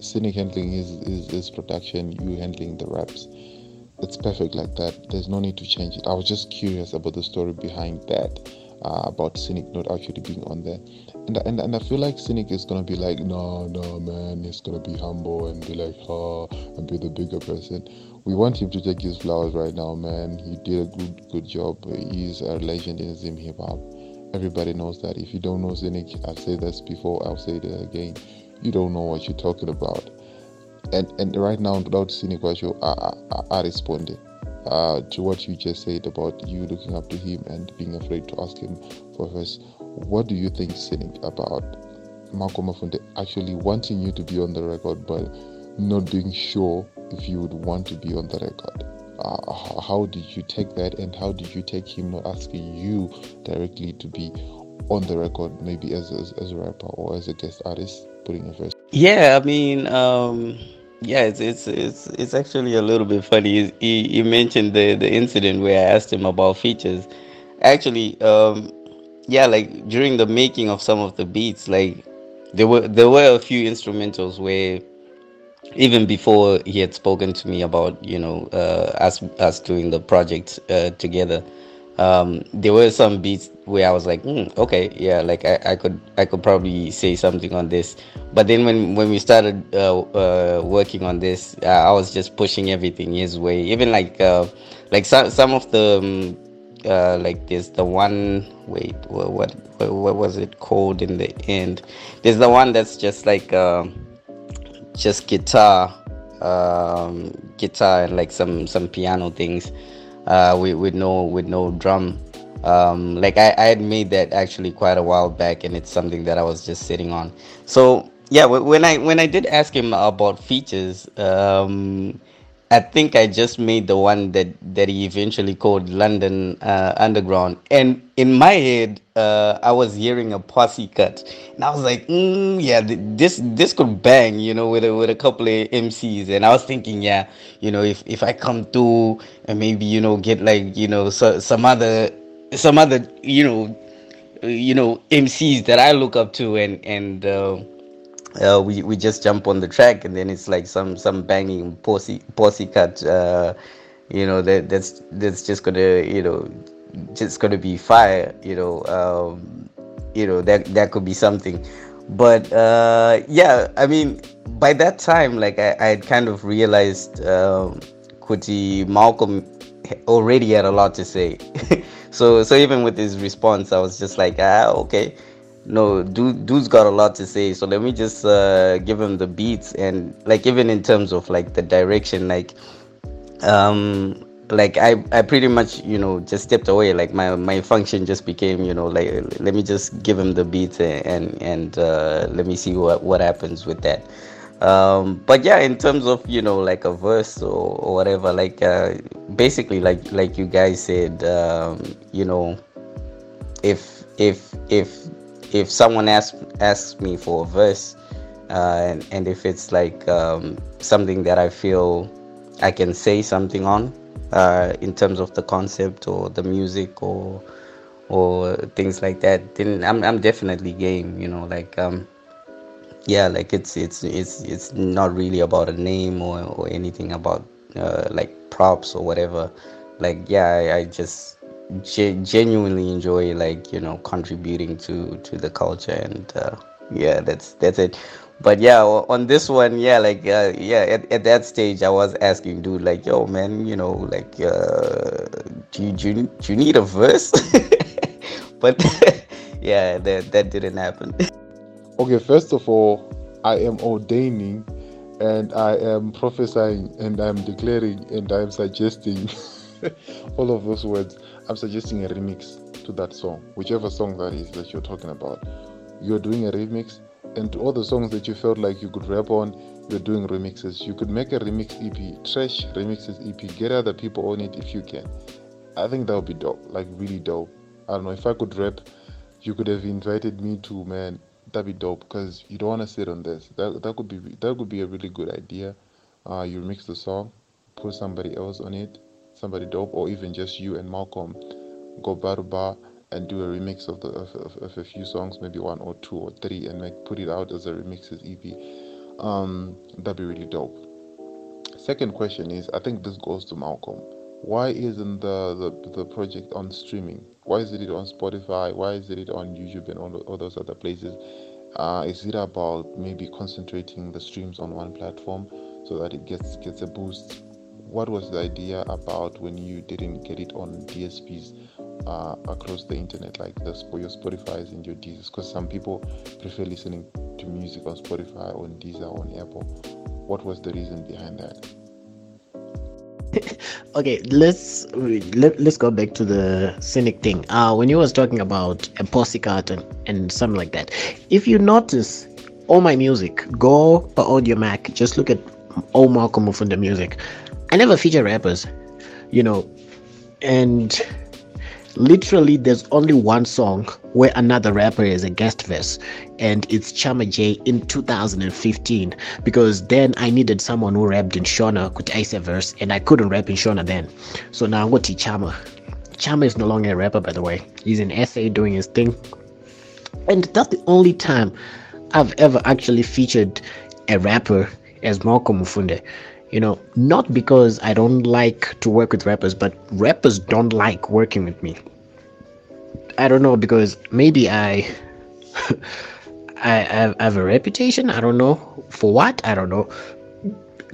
Cynic handling his, his, his production, you handling the raps. It's perfect like that. There's no need to change it. I was just curious about the story behind that uh, about Cynic not actually being on there. And, and, and I feel like Cynic is gonna be like, no, no, man, he's gonna be humble and be like, oh, and be the bigger person. We want him to take his flowers right now, man. He did a good good job. He's a legend in Zim hip hop. Everybody knows that. If you don't know Cynic, I've said this before, I'll say it again. You don't know what you're talking about. And and right now, without Cynic, I, I, I responded uh, to what you just said about you looking up to him and being afraid to ask him for verse. What do you think, Cynic, about Marco Mufunde actually wanting you to be on the record but not being sure if you would want to be on the record? Uh, how did you take that and how did you take him not asking you directly to be on the record, maybe as, as, as a rapper or as a guest artist, putting a verse? Yeah, I mean, um yeah, it's it's it's it's actually a little bit funny. He, he mentioned the the incident where I asked him about features. Actually, um, yeah, like during the making of some of the beats, like there were there were a few instrumentals where even before he had spoken to me about you know uh, us us doing the project uh, together um, there were some beats where I was like, mm, okay, yeah, like I, I could I could probably say something on this. But then when when we started uh, uh, working on this, uh, I was just pushing everything his way. Even like uh, like some some of the um, uh, like there's the one wait what, what what was it called in the end? There's the one that's just like um, just guitar, um, guitar and like some some piano things uh, with, with no with no drum. Um, like I, I had made that actually quite a while back, and it's something that I was just sitting on. So yeah, when I when I did ask him about features, um, I think I just made the one that that he eventually called London uh, Underground, and in my head, uh, I was hearing a posse cut, and I was like, mm, "Yeah, this this could bang," you know, with a, with a couple of MCs, and I was thinking, yeah, you know, if if I come through and maybe you know get like you know so, some other some other you know you know MCs that I look up to, and and uh, uh, we we just jump on the track and then it's like some some banging posse posse cut uh, you know that that's that's just gonna you know just gonna be fire you know um, you know that that could be something. But uh, yeah i mean by that time like i, I had kind of realized um, kuti malcolm already had a lot to say. So so even with his response i was just like ah okay no dude dude's got a lot to say so let me just uh, give him the beats and like even in terms of like the direction like um like I, I pretty much you know just stepped away like my my function just became you know like let me just give him the beats and and uh, let me see what what happens with that. Um, but yeah in terms of you know like a verse or, or whatever like uh, basically like like you guys said um, you know if if if if someone asks asks me for a verse, uh, and, and if it's like um, something that I feel I can say something on, uh, in terms of the concept or the music or or things like that, then I'm I'm definitely game. You know, like um, yeah, like it's it's it's it's not really about a name or or anything about uh, like props or whatever. Like yeah, I, I just genuinely enjoy like you know contributing to to the culture and uh, yeah that's that's it. But yeah on this one yeah like uh, yeah at, at that stage i was asking dude like yo man you know like uh, do, you, do, you, do you need a verse? But yeah that that didn't happen. Okay first of all i am ordaining and I am prophesying and I'm declaring and I'm suggesting all of those words. I'm suggesting a remix to that song, whichever song that is that you're talking about. You're doing a remix, and all the songs that you felt like you could rap on, you're doing remixes. You could make a remix EP, trash remixes EP, get other people on it if you can. I think that would be dope, like really dope. I don't know if I could rap, you could have invited me to man. That'd be dope because you don't want to sit on this. That that could be that could be a really good idea. Uh, you remix the song, put somebody else on it, somebody dope, or even just you and Malcolm go bar to bar and do a remix of the of, of, of, a few songs, maybe one or two or three, and make put it out as a remixes EP. Um, that'd be really dope. Second question is, I think this goes to Malcolm. Why isn't the, the the project on streaming? Why is it on Spotify? Why is it on YouTube and all, all those other places? Uh, is it about maybe concentrating the streams on one platform so that it gets gets a boost? What was the idea about when you didn't get it on DSPs uh, across the internet, like the your Spotify's and your Deezers? Because some people prefer listening to music on Spotify, on Deezer, on Apple. What was the reason behind that? okay let's let, let's go back to the cynic thing uh when you was talking about a postcard and, and something like that if you notice all my music go by Audiomack just look at all Malcolm Mufunde music i never feature rappers you know and literally there's only one song where another rapper is a guest verse and it's Chama J in 2015 because then I needed someone who rapped in Shona could ice a verse and I couldn't rap in Shona then. So now I'm going to Chama. Chama is no longer a rapper by the way. He's in SA doing his thing. And that's the only time I've ever actually featured a rapper as Malcolm Mufunde you know not because i don't like to work with rappers but rappers don't like working with me. I don't know because maybe i I, I have a reputation i don't know. For what? I don't know.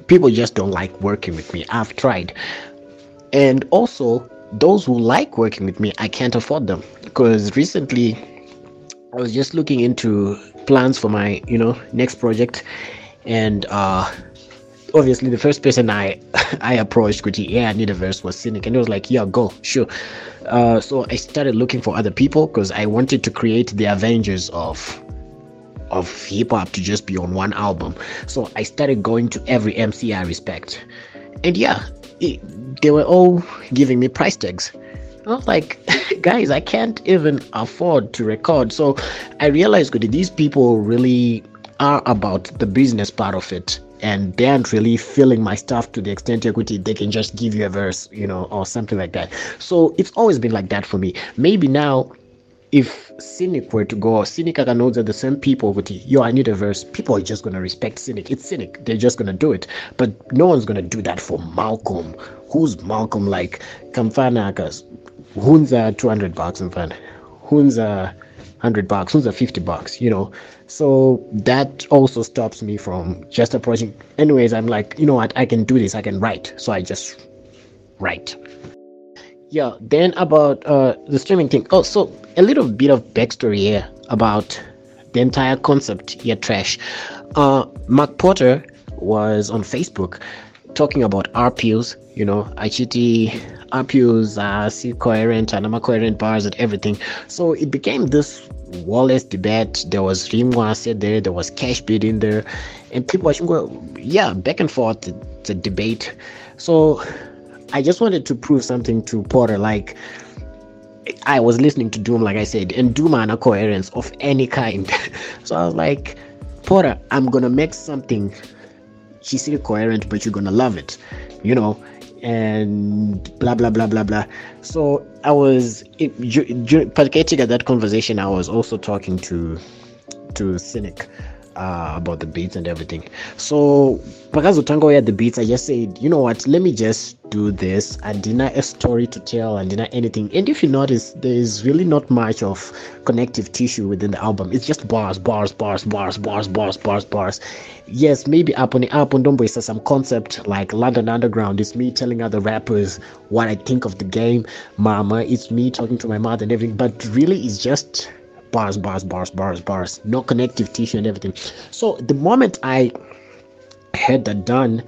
People just don't like working with me. I've tried. And also those who like working with me i can't afford them. Because recently i was just looking into plans for my you know next project. And uh obviously the first person I I approached which yeah I need a verse was Cynic and he was like yeah go sure. Uh, so I started looking for other people because I wanted to create the Avengers of of hip hop to just be on one album. So I started going to every MC I respect. And yeah it, they were all giving me price tags. I was like, guys, I can't even afford to record. So I realized that these people really are about the business part of it and they aren't really filling my stuff to the extent equity they can just give you a verse you know or something like that. So it's always been like that for me. Maybe now if cynic were to go cynic that the same people with yo i need a verse people are just gonna respect cynic. It's cynic. They're just gonna do it. But no one's gonna do that for malcolm. Who's malcolm like kamfana cause hunza 200 bucks in front hunza 100 bucks? Hunza 50 bucks? You know so that also stops me from just approaching. Anyways i'm like you know what? I can do this. I can write. So i just write. Yeah then about uh the streaming thing. Oh so a little bit of backstory here about the entire concept here trash. Uh mark porter was on facebook talking about rpus you know ICT rpus uh see coherent and a coherent bars and everything. So it became this Wallace debate, there was Rimwa said there, there was Cash Bid in there, and people were yeah, back and forth, the, debate. So I just wanted to prove something to Porter, like I was listening to Doom, like I said, and Doom and a coherence of any kind. so I was like, Porter, I'm gonna make something. She's coherent, but you're gonna love it, you know and blah blah blah blah blah. So I was participating at that conversation. I was also talking to to Cynic uh, about the beats and everything. So because Utango had the beats, I just said, you know what, let me just do this. I deny a story to tell and deny anything. And if you notice, there's really not much of connective tissue within the album. It's just bars, bars, bars, bars, bars, bars, bars, bars. Yes, maybe up on the up on Dombo is some concept like London Underground. It's me telling other rappers what I think of the game. Mama, it's me talking to my mother and everything. But really, it's just bars, bars, bars, bars, bars, no connective tissue and everything. So the moment I had that done,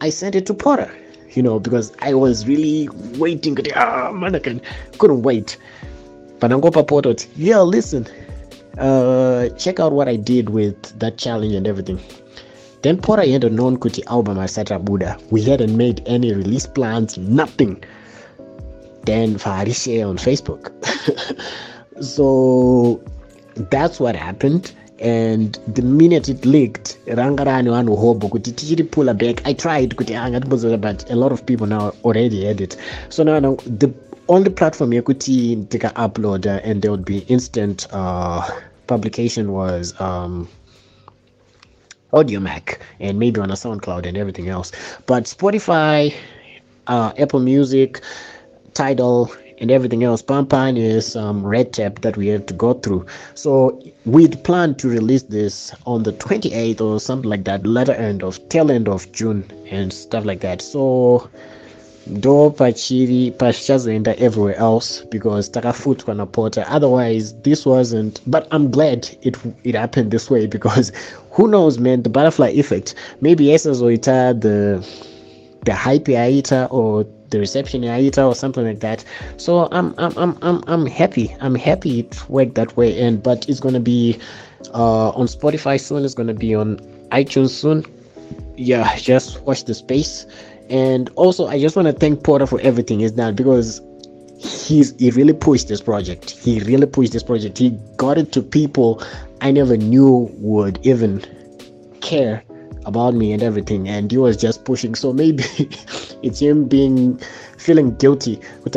I sent it to Porter, you know, because I was really waiting. Ah, man, I couldn't wait. But I'm going to Porter, yeah, listen, uh, check out what I did with that challenge and everything. Then Porter had a known Kuti album at Satra Buddha. We hadn't made any release plans, nothing. Then Fahari on Facebook. so that's what happened and the minute it leaked ranga rani vanhu hobo kuti tichiri pull back i tried kuti angatimbozora but a lot of people now already had it so now, the only platform yekuti ndika upload and there would be instant uh, publication was um, Audiomack and maybe on a SoundCloud and everything else. But Spotify, uh, Apple Music, Tidal, and everything else. Pampan is um, red tape that we have to go through. So we'd plan to release this on the 28th or something like that, latter end of tail end of June and stuff like that. So ndo pachiri pachichazoenda everywhere else because takafutwa na porter otherwise this wasn't but i'm glad it it happened this way because who knows man the butterfly effect maybe esazoita the the hype yaita or the reception yaita or something like that. So i'm i'm i'm i'm, I'm happy. I'm happy it worked that way. And but it's gonna be uh on spotify soon. It's gonna be on itunes soon. Yeah just watch the space. And also, I just want to thank Porter for everything he's done because he's he really pushed this project. He really pushed this project. He got it to people I never knew would even care about me and everything and he was just pushing. So maybe it's him being feeling guilty. But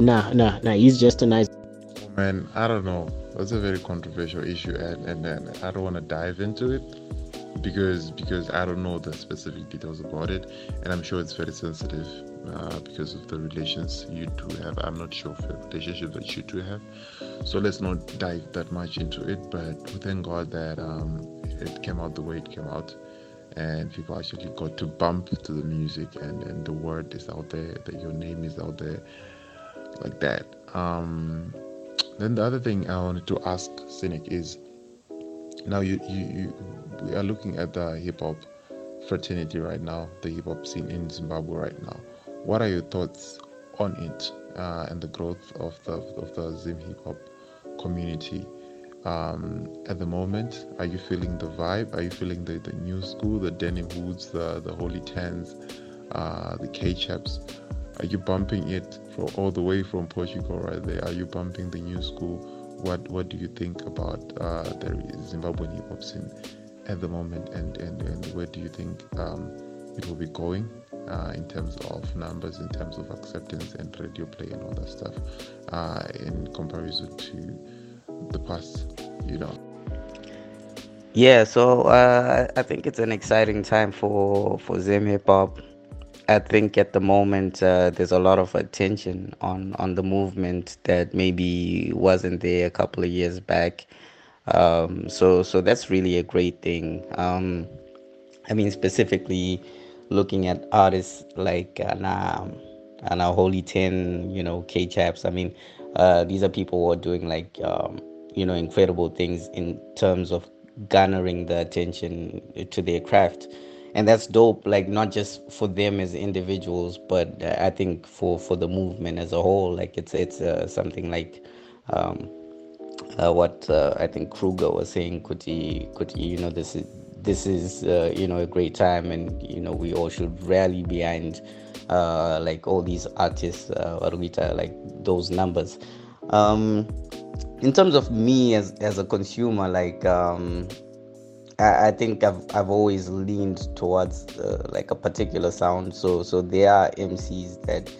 nah nah nah he's just a nice man i don't know. That's a very controversial issue and and, and i don't want to dive into it because because I don't know the specific details about it, and I'm sure it's very sensitive uh, because of the relations you do have. I'm not sure of the relationship that you do have, so let's not dive that much into it. But thank God that um, it came out the way it came out, and people actually got to bump to the music, and and the word is out there that your name is out there, like that. Um, then the other thing I wanted to ask Cynic is now you, you, you we are looking at the hip hop fraternity right now, the hip hop scene in Zimbabwe right now. What are your thoughts on it uh, and the growth of the of the Zim hip hop community um, at the moment? Are you feeling the vibe? Are you feeling the, the new school, the denim hoods, the the holy tens, uh, the Kae Chaps? Are you bumping it for all the way from Portugal right there? Are you bumping the new school? What what do you think about uh, the Zimbabwean hip hop scene at the moment, and, and, and where do you think um, it will be going uh, in terms of numbers, in terms of acceptance and radio play and all that stuff uh, in comparison to the past, you know? Yeah, so uh, I think it's an exciting time for for Zim hip hop. I think at the moment uh, there's a lot of attention on on the movement that maybe wasn't there a couple of years back. Um, so so that's really a great thing. Um, I mean, specifically looking at artists like Anna, Anna Holy Ten, you know, Kae Chaps. I mean, uh, these are people who are doing like um, you know incredible things in terms of garnering the attention to their craft and that's dope like not just for them as individuals but uh, i think for for the movement as a whole like it's it's uh, something like um, uh, what uh, I think Kruger was saying, Kuti, Kuti, you know, this is this is uh, you know a great time, and you know we all should rally behind uh, like all these artists, uh, like those numbers. Um, in terms of me as as a consumer, like um, I, I, think I've I've always leaned towards uh, like a particular sound. So so there are MCs that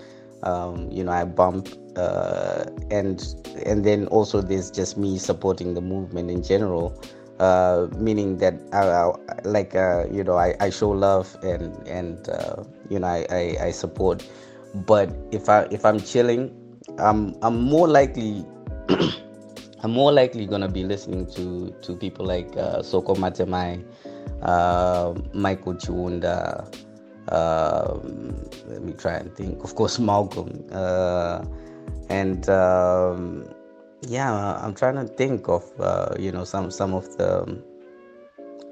um, you know I bump uh, and and then also there's just me supporting the movement in general uh, meaning that I, I like uh, you know I, I show love and and uh, you know I, I, I, support. But if I if I'm chilling I'm I'm more likely I'm more likely gonna be listening to to people like uh, Soko Matemai uh, Michael Chiwunda um, let me try and think. Of course Malcolm and um, yeah i'm trying to think of uh, you know some some of the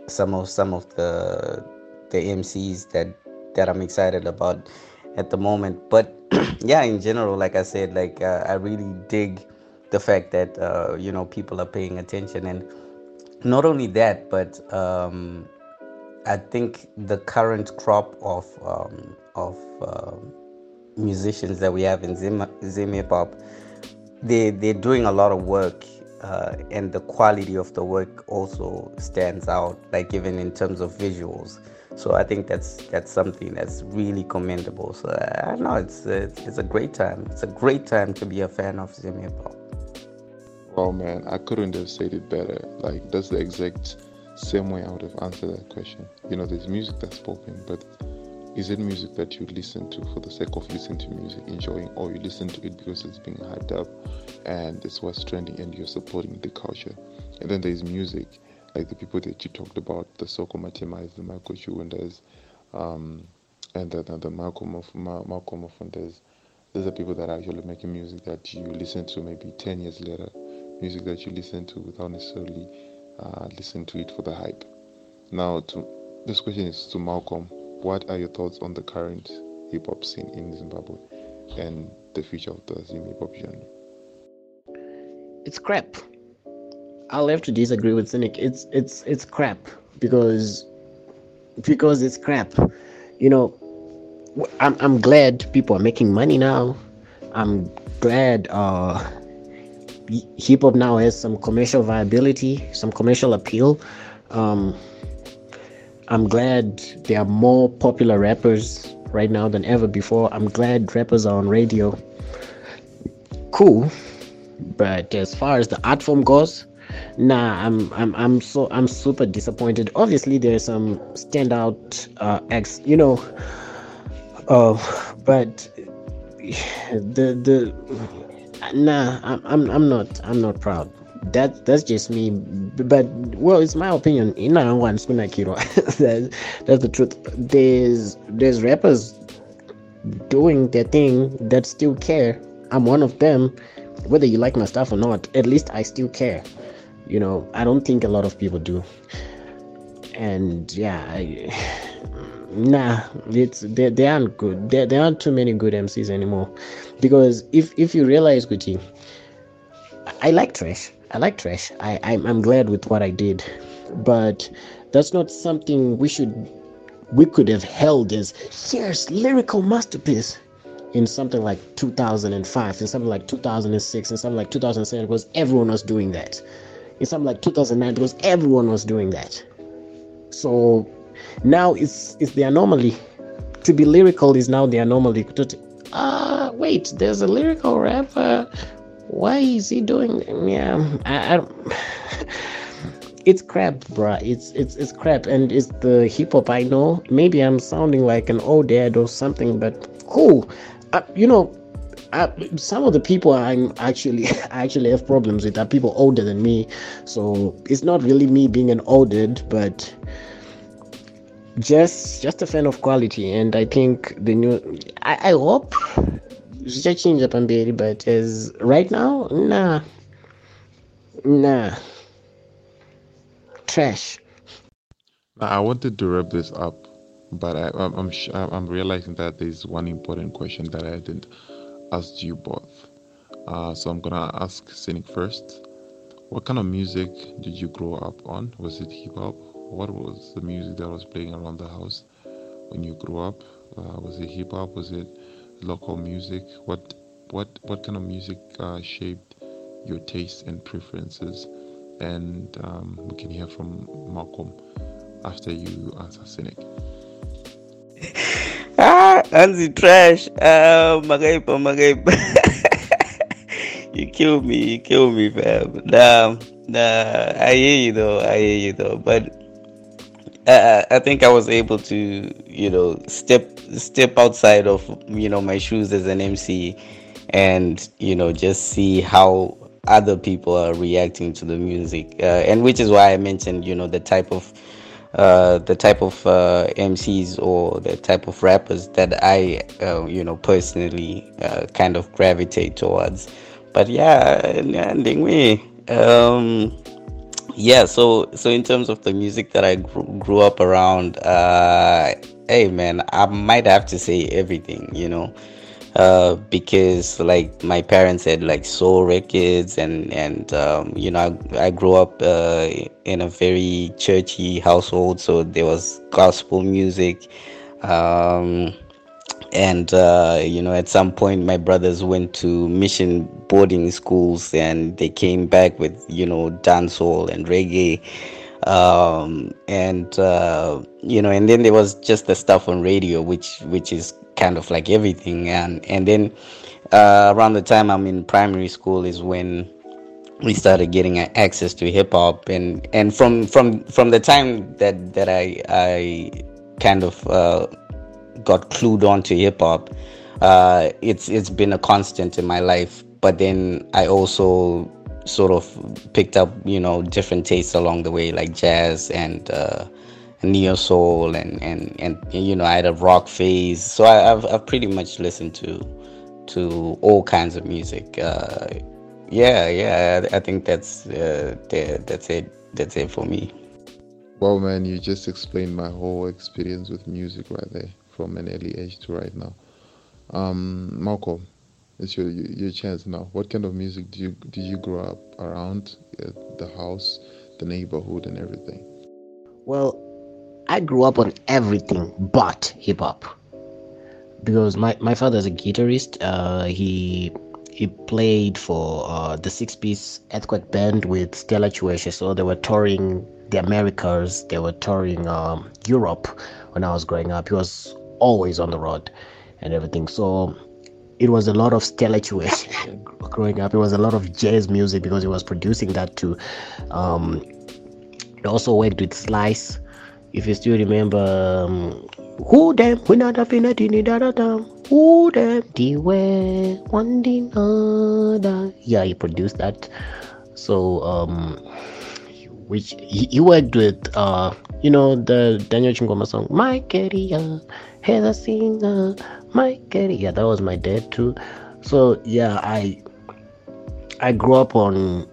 some of some of the the MCs that that I'm excited about at the moment. But yeah, in general, like I said, like uh, I really dig the fact that uh, you know people are paying attention, and not only that, but um, I think the current crop of um, of uh, musicians that we have in Zim, Zim Hip Hop, they they're doing a lot of work uh, and the quality of the work also stands out like even in terms of visuals. So i think that's that's something that's really commendable. So i don't know it's it's, it's a great time. It's a great time to be a fan of Zim hip hop. Well man i couldn't have said it better. Like that's the exact same way i would have answered that question. You know there's music that's spoken but is it music that you listen to for the sake of listening to music, enjoying, or you listen to it because it's being hyped up and it's what's trending and you're supporting the culture? And then there's music, like the people that you talked about, the Soko Matimais, the Michael Shuwendas, um, and the, the, the Malcolm of Malcolm of These are people that are actually making music that you listen to maybe 10 years later, music that you listen to without necessarily uh, listening to it for the hype. Now, to, this question is to Malcolm what are your thoughts on the current hip hop scene in Zimbabwe and the future of the Zim hip hop genre? It's crap. I'll have to disagree with Cynic. It's it's it's crap because because it's crap. You know, I'm I'm glad people are making money now. I'm glad uh hip hop now has some commercial viability, some commercial appeal. Um, I'm glad there are more popular rappers right now than ever before. I'm glad rappers are on radio. Cool. But as far as the art form goes, nah, I'm I'm I'm so I'm super disappointed. Obviously there's some standout uh acts, you know. Uh but the the nah, I'm I'm I'm not I'm not proud that that's just me but well it's my opinion. In one that's, that's the truth. There's there's rappers doing their thing that still care. I'm one of them. Whether you like my stuff or not at least i still care. You know i don't think a lot of people do. And yeah I, nah it's they, they aren't good. There, there aren't too many good mcs anymore. Because if if you realize Gucci, I like trash I like trash. I, I'm, I'm glad with what I did, but that's not something we should we could have held as here's lyrical masterpiece. In something like 2005 in something like 2006 in something like 2007 because everyone was doing that. In something like 2009 because everyone was doing that. So now it's it's the anomaly. To be lyrical is now the anomaly. Ah uh, wait there's a lyrical rapper why is he doing yeah I, I it's crap bruh. It's it's it's crap. And it's the hip-hop i know. Maybe i'm sounding like an old dad or something but cool uh, you know uh, some of the people I'm actually I actually have problems with are people older than me, so it's not really me being an old dad, but just just a fan of quality. And I think the new I, I hope zvichachinja pamberi but as right now? Nah nah trash i wanted to wrap this up but I, am I'm, I'm realizing that there's one important question that i didn't ask you both. Uh, so i'm gonna ask cynic first. What kind of music did you grow up on? Was it hip-hop what was the music that was playing around the house when you grew up? Uh, was it hip-hop was it local music? What what what kind of music uh, shaped your tastes and preferences? And um, we can hear from Malcolm after you answer Cynic. ah, Anzi trash. Uh, you kill me, you kill me, fam. Nah, nah, I hear you though, I hear you though. But I, I think I was able to, you know, step step outside of you know my shoes as an MC, and you know just see how other people are reacting to the music, uh, and which is why I mentioned you know the type of uh, the type of uh, MCs or the type of rappers that I uh, you know personally uh, kind of gravitate towards. But yeah, ending me. Um, yeah so so in terms of the music that i grew, grew up around uh hey man i might have to say everything you know? Uh, because like my parents had like soul records and and um, you know I, I grew up uh, in a very churchy household so there was gospel music um, and uh, you know at some point my brothers went to mission boarding schools and they came back with you know dancehall and reggae. Um, and uh, you know and then there was just the stuff on radio which which is kind of like everything. And and then uh, around the time i'm in primary school is when we started getting access to hip hop. And and from from from the time that that i i kind of uh, got clued on to hip hop uh, it's it's been a constant in my life but then i also sort of picked up you know different tastes along the way like jazz and uh, neo soul and, and and you know I had a rock phase. So I, have I've pretty much listened to to all kinds of music uh, yeah yeah I, I think that's uh, that's it that's it for me. Well man you just explained my whole experience with music right there from an early age to right now um Malcolm it's your your chance now what kind of music do you did you grow up around uh, the house the neighborhood and everything well I grew up on everything but hip hop because my, my father's a guitarist. Uh, he he played for uh, the six piece earthquake band with Stella Chiweshe. So they were touring the Americas, they were touring um, Europe when I was growing up. He was always on the road and everything. So it was a lot of Stella growing up. It was a lot of jazz music because he was producing that too. Um, he also worked with Slice if you still remember um, who them we not a tini da da da who them the way one the other yeah he produced that so um which he, he worked with uh you know the Daniel Chingoma song my career Heather singer my career yeah that was my dad too so yeah I I grew up on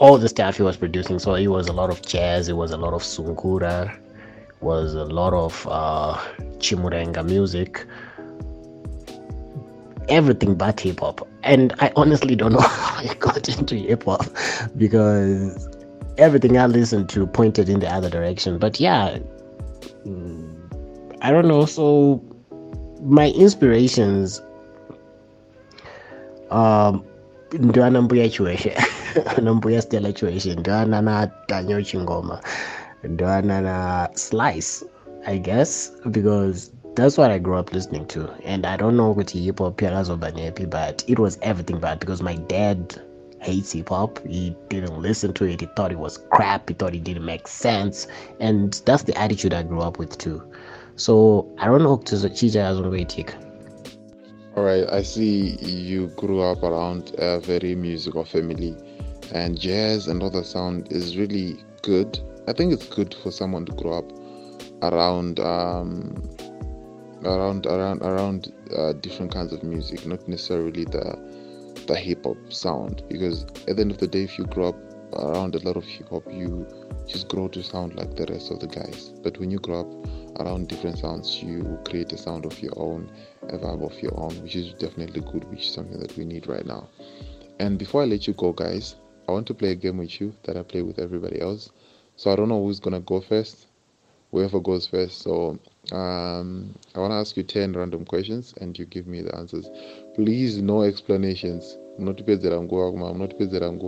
all the stuff he was producing. So it was a lot of jazz, it was a lot of sungura, was a lot of uh, chimurenga music, everything but hip hop. And I honestly don't know how I got into hip hop because everything I listened to pointed in the other direction. But yeah, I don't know. So my inspirations um ndwana mbuya chiweshe nombuya stella chiweshe ndwana na chingoma ndwana na slice i guess because that's what i grew up listening to and i don't know what hip hop yakazoba but it was everything bad because my dad hates hip hop. He didn't listen to it. He thought it was crap. He thought it didn't make sense. And that's the attitude I grew up with too. So I don't know to Chija as one take. All right, I see you grew up around a very musical family, and jazz and other sound is really good. I think it's good for someone to grow up around um, around around around uh, different kinds of music, not necessarily the the hip hop sound. Because at the end of the day, if you grow up around a lot of hip hop, you just grow to sound like the rest of the guys. But when you grow up around different sounds, you create a sound of your own a vibe of your own, which is definitely good, which is something that we need right now. And before I let you go, guys, I want to play a game with you that I play with everybody else. So I don't know who's gonna go first. Whoever goes first. So um, I want to ask you ten random questions, and you give me the answers. Please, no explanations. I'm not I'm not because i'm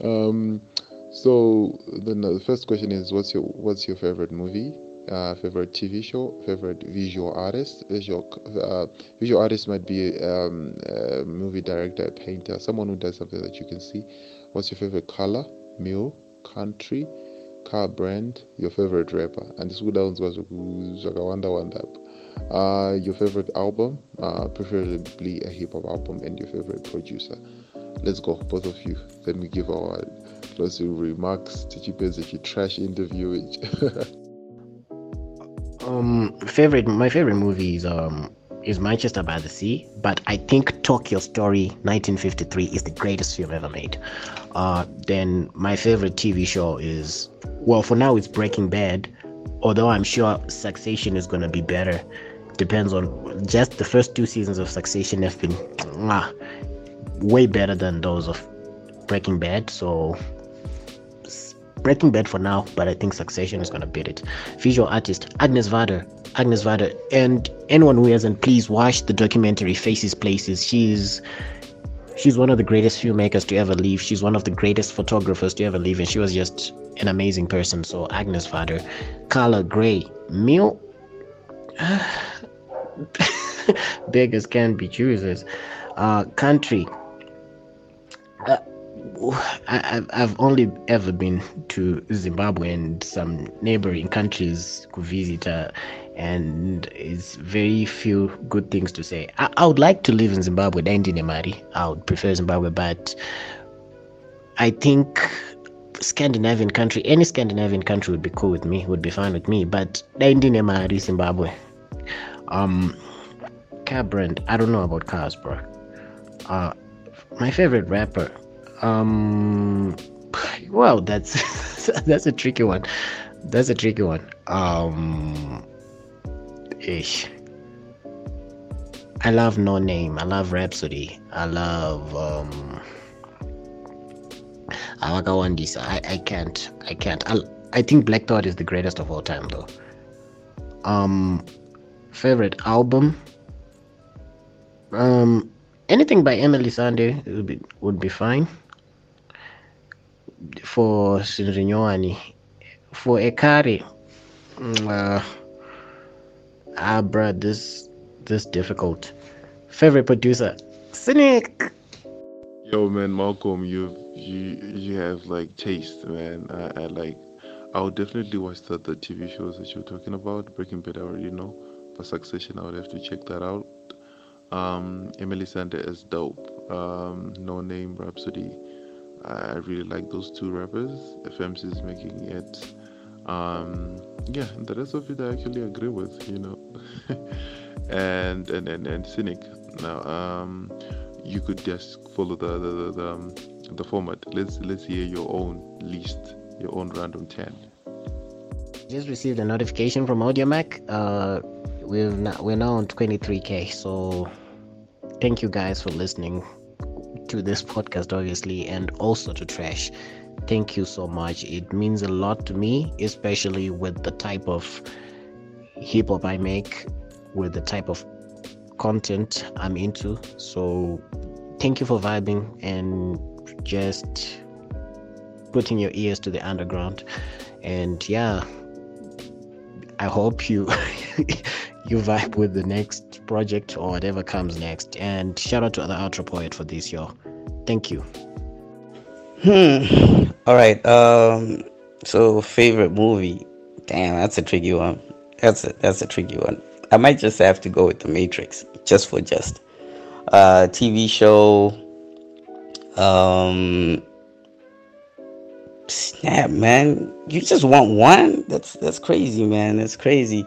um, so then the first question is, what's your what's your favorite movie? uh, favorite TV show, favorite visual artist. Visual uh, visual artist might be um, a movie director, a painter, someone who does something that you can see. What's your favorite color, meal, country, car brand, your favorite rapper? And this was wonder wonder. Uh, your favorite album, uh, preferably a hip hop album, and your favorite producer. Let's go, both of you. Let me give our closing remarks. Tichipenze, trash interview. um favorite my favorite movie is um is Manchester by the Sea, but I think Tokyo Story 1953 is the greatest film ever made. Uh, then my favorite TV show is, well, for now it's Breaking Bad, although I'm sure Succession is going to be better. Depends on just the first two seasons of Succession have been ah, way better than those of Breaking Bad. So Breaking Bad for now, but I think Succession is gonna beat it. Visual artist Agnes Varda, Agnes Varda, and anyone who hasn't, please watch the documentary Faces Places. She's she's one of the greatest filmmakers to ever live. She's one of the greatest photographers to ever live, and she was just an amazing person. So Agnes Varda, Carla Gray, Mill. Beggars can't be choosers. Uh, country. Uh, I, have only ever been to Zimbabwe and some neighboring countries to visit, uh, and it's very few good things to say. I, I would like to live in Zimbabwe, Mari. I would prefer Zimbabwe, but I think Scandinavian country, any Scandinavian country would be cool with me, would be fine with me, but Mari, Zimbabwe. Um, car brand, I don't know about cars, bro. Uh, my favorite rapper um, well, that's that's a tricky one. That's a tricky one. Um, ish. I love No Name. I love Rapsody. I love um. Awakawandisa. I I can't. I can't. I I think Black Thought is the greatest of all time, though. Um, favorite album. Um, anything by Emeli Sandé would be would be fine for Srinyoani. For Ekari, mm, uh, ah, bruh, this this difficult. Favorite producer, Cynic. Yo, man, Malcolm, you you you have like taste, man. I, I like. I would definitely watch the, the TV shows that you're talking about. Breaking Bad, I already know. For Succession, I would have to check that out. Um, Emeli Sandé is dope. Um, Noname Rapsody I really like those two rappers. FMC is making it. Um, yeah, the rest of it I actually agree with, you know. and, and and and cynic. Now, um, you could just follow the the the, the, um, the format. Let's let's hear your own list, your own random ten. Just received a notification from Audiomack. Uh, we're now, we're now on 23k. So thank you guys for listening to this podcast, obviously, and also to Trash. Thank you so much. It means a lot to me, especially with the type of hip hop I make, with the type of content I'm into. So, thank you for vibing and just putting your ears to the underground. And yeah, I hope you you vibe with the next project or whatever comes next. And shout out to the Ultra Poet for this, yo. Thank you. Hmm. All right. Um. So favorite movie. Damn, that's a tricky one. That's a that's a tricky one. I might just have to go with The Matrix, just for just. Uh, TV show. Um. Snap, man! You just want one? That's that's crazy, man. That's crazy.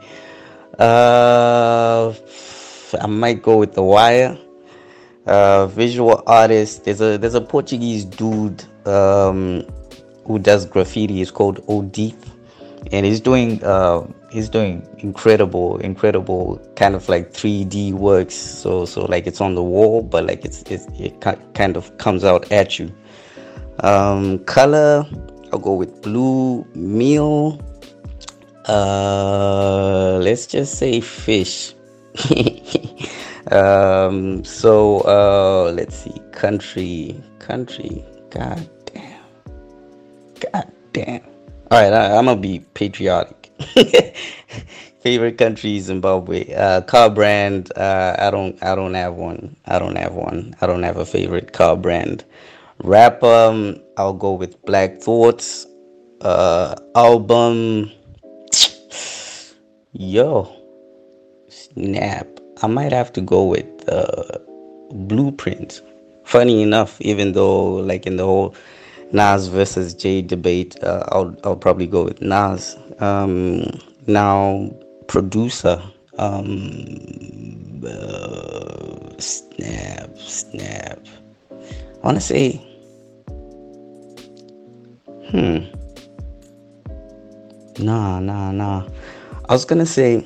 Uh, I might go with The Wire uh, visual artist. There's a there's a Portuguese dude um, who does graffiti. He's called Odeith, and he's doing uh, he's doing incredible, incredible kind of like 3D works. So so like it's on the wall, but like it's, it's it kind of comes out at you. Um, color, I'll go with blue. Meal. Uh, let's just say fish. Um, so uh, let's see, country, country. God damn, god damn. All right, I, am gonna be patriotic. Favorite country Zimbabwe. Uh, car brand. Uh, I don't. I don't have one. I don't have one. I don't have a favorite car brand. Rapper. Um, I'll go with Black Thoughts. Uh, album. Yo, snap. I might have to go with uh, Blueprint. Funny enough, even though like in the whole Nas versus Jay debate, uh, I'll I'll probably go with Nas. Um, now producer, um, uh, snap, snap. Want to say, hmm. Nah, nah, nah. I was gonna say,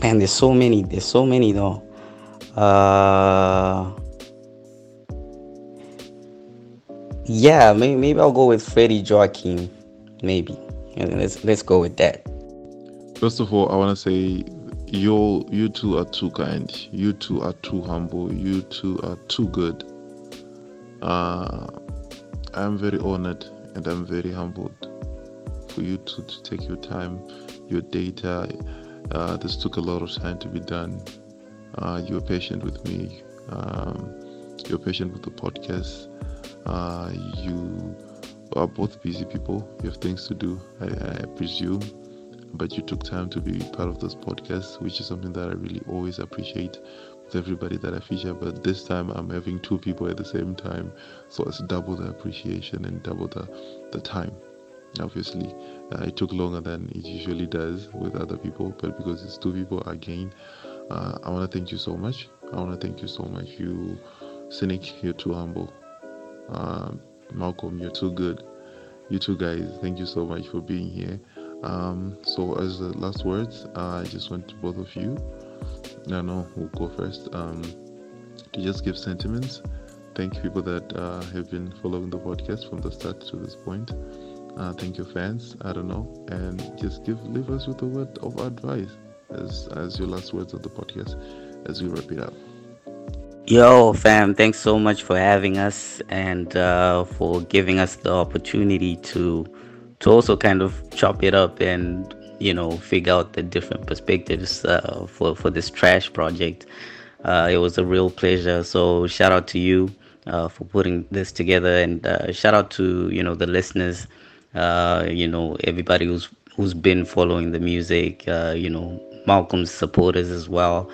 man, there's so many. There's so many though. Uh, yeah, maybe, maybe I'll go with Freddie Joachim. Maybe. Let's let's go with that. First of all, I want to say you you two are too kind. You two are too humble. You two are too good. Uh, I'm very honored and I'm very humbled for you to, to take your time, your data. Uh, this took a lot of time to be done. Uh, you were patient with me. Um, you're patient with the podcast. Uh, you are both busy people. You have things to do, I, I presume but you took time to be part of this podcast, which is something that I really always appreciate with everybody that I feature. But this time I'm having two people at the same time, so it's double the appreciation and double the, the time. Obviously, uh, it took longer than it usually does with other people, but because it's two people again, uh, I want to thank you so much. I want to thank you so much. You, Cynic, you're too humble. Uh, Malcolm, you're too good. You two guys, thank you so much for being here. Um, so, as the last words, uh, I just want to both of you, I know who'll go first, um, to just give sentiments. Thank you people that uh, have been following the podcast from the start to this point. Uh, thank your fans. I don't know, and just give leave us with a word of advice as as your last words of the podcast as we wrap it up. Yo, fam, thanks so much for having us and uh, for giving us the opportunity to to also kind of chop it up and you know figure out the different perspectives uh, for for this trash project. Uh, it was a real pleasure. So shout out to you uh, for putting this together, and uh, shout out to you know the listeners. Uh, you know everybody who's who's been following the music. Uh, you know Malcolm's supporters as well.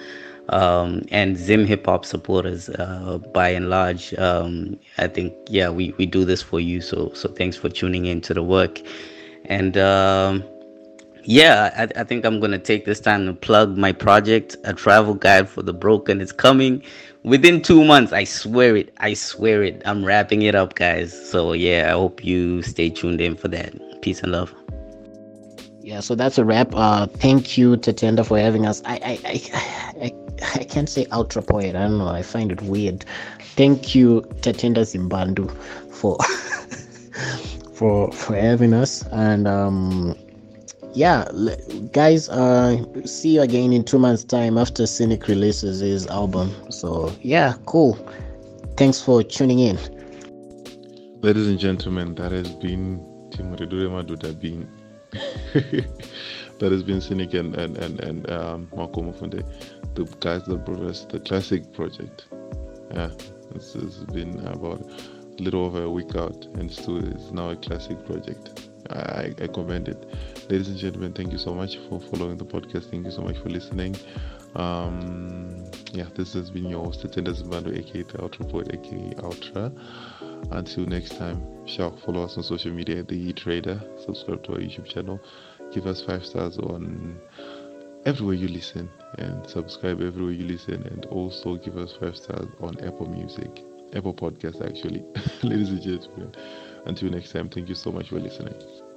Um, and Zim hip hop supporters uh, by and large. Um, I think yeah, we, we do this for you. So so thanks for tuning in to the work, and um, yeah, I, I think I'm gonna take this time to plug my project, a travel guide for the broken. It's coming within two months. I swear it. I swear it. I'm wrapping it up, guys. So yeah, I hope you stay tuned in for that. Peace and love. Yeah, so that's a wrap. Uh, thank you, Tatenda, for having us. I, I, I, I, I can't say ultra poet. I don't know. I find it weird. Thank you, Tatenda Zimbandu, for for for having us. And um, yeah, guys, uh, see you again in two months' time after Cynic releases his album. So yeah, cool. Thanks for tuning in. Ladies and gentlemen, that has been Timothy Durema Dudabin that has been Cynic and and and, and um, Malcolm Mufunde, the guys that brought the classic project. Yeah, this has been about a little over a week out, and still it's now a classic project. I, I commend it. Ladies and gentlemen, thank you so much for following the podcast. Thank you so much for listening. Um, yeah, this has been your host, Tatenda Zimbando, aka the Ultra Poet, aka Ultra. Until next time, shall follow us on social media, The E Trader, Subscribe to our YouTube channel. Give us five stars on everywhere you listen, and subscribe everywhere you listen, and also give us five stars on Apple Music, Apple Podcast, actually. Ladies and gentlemen, until next time, thank you so much for listening.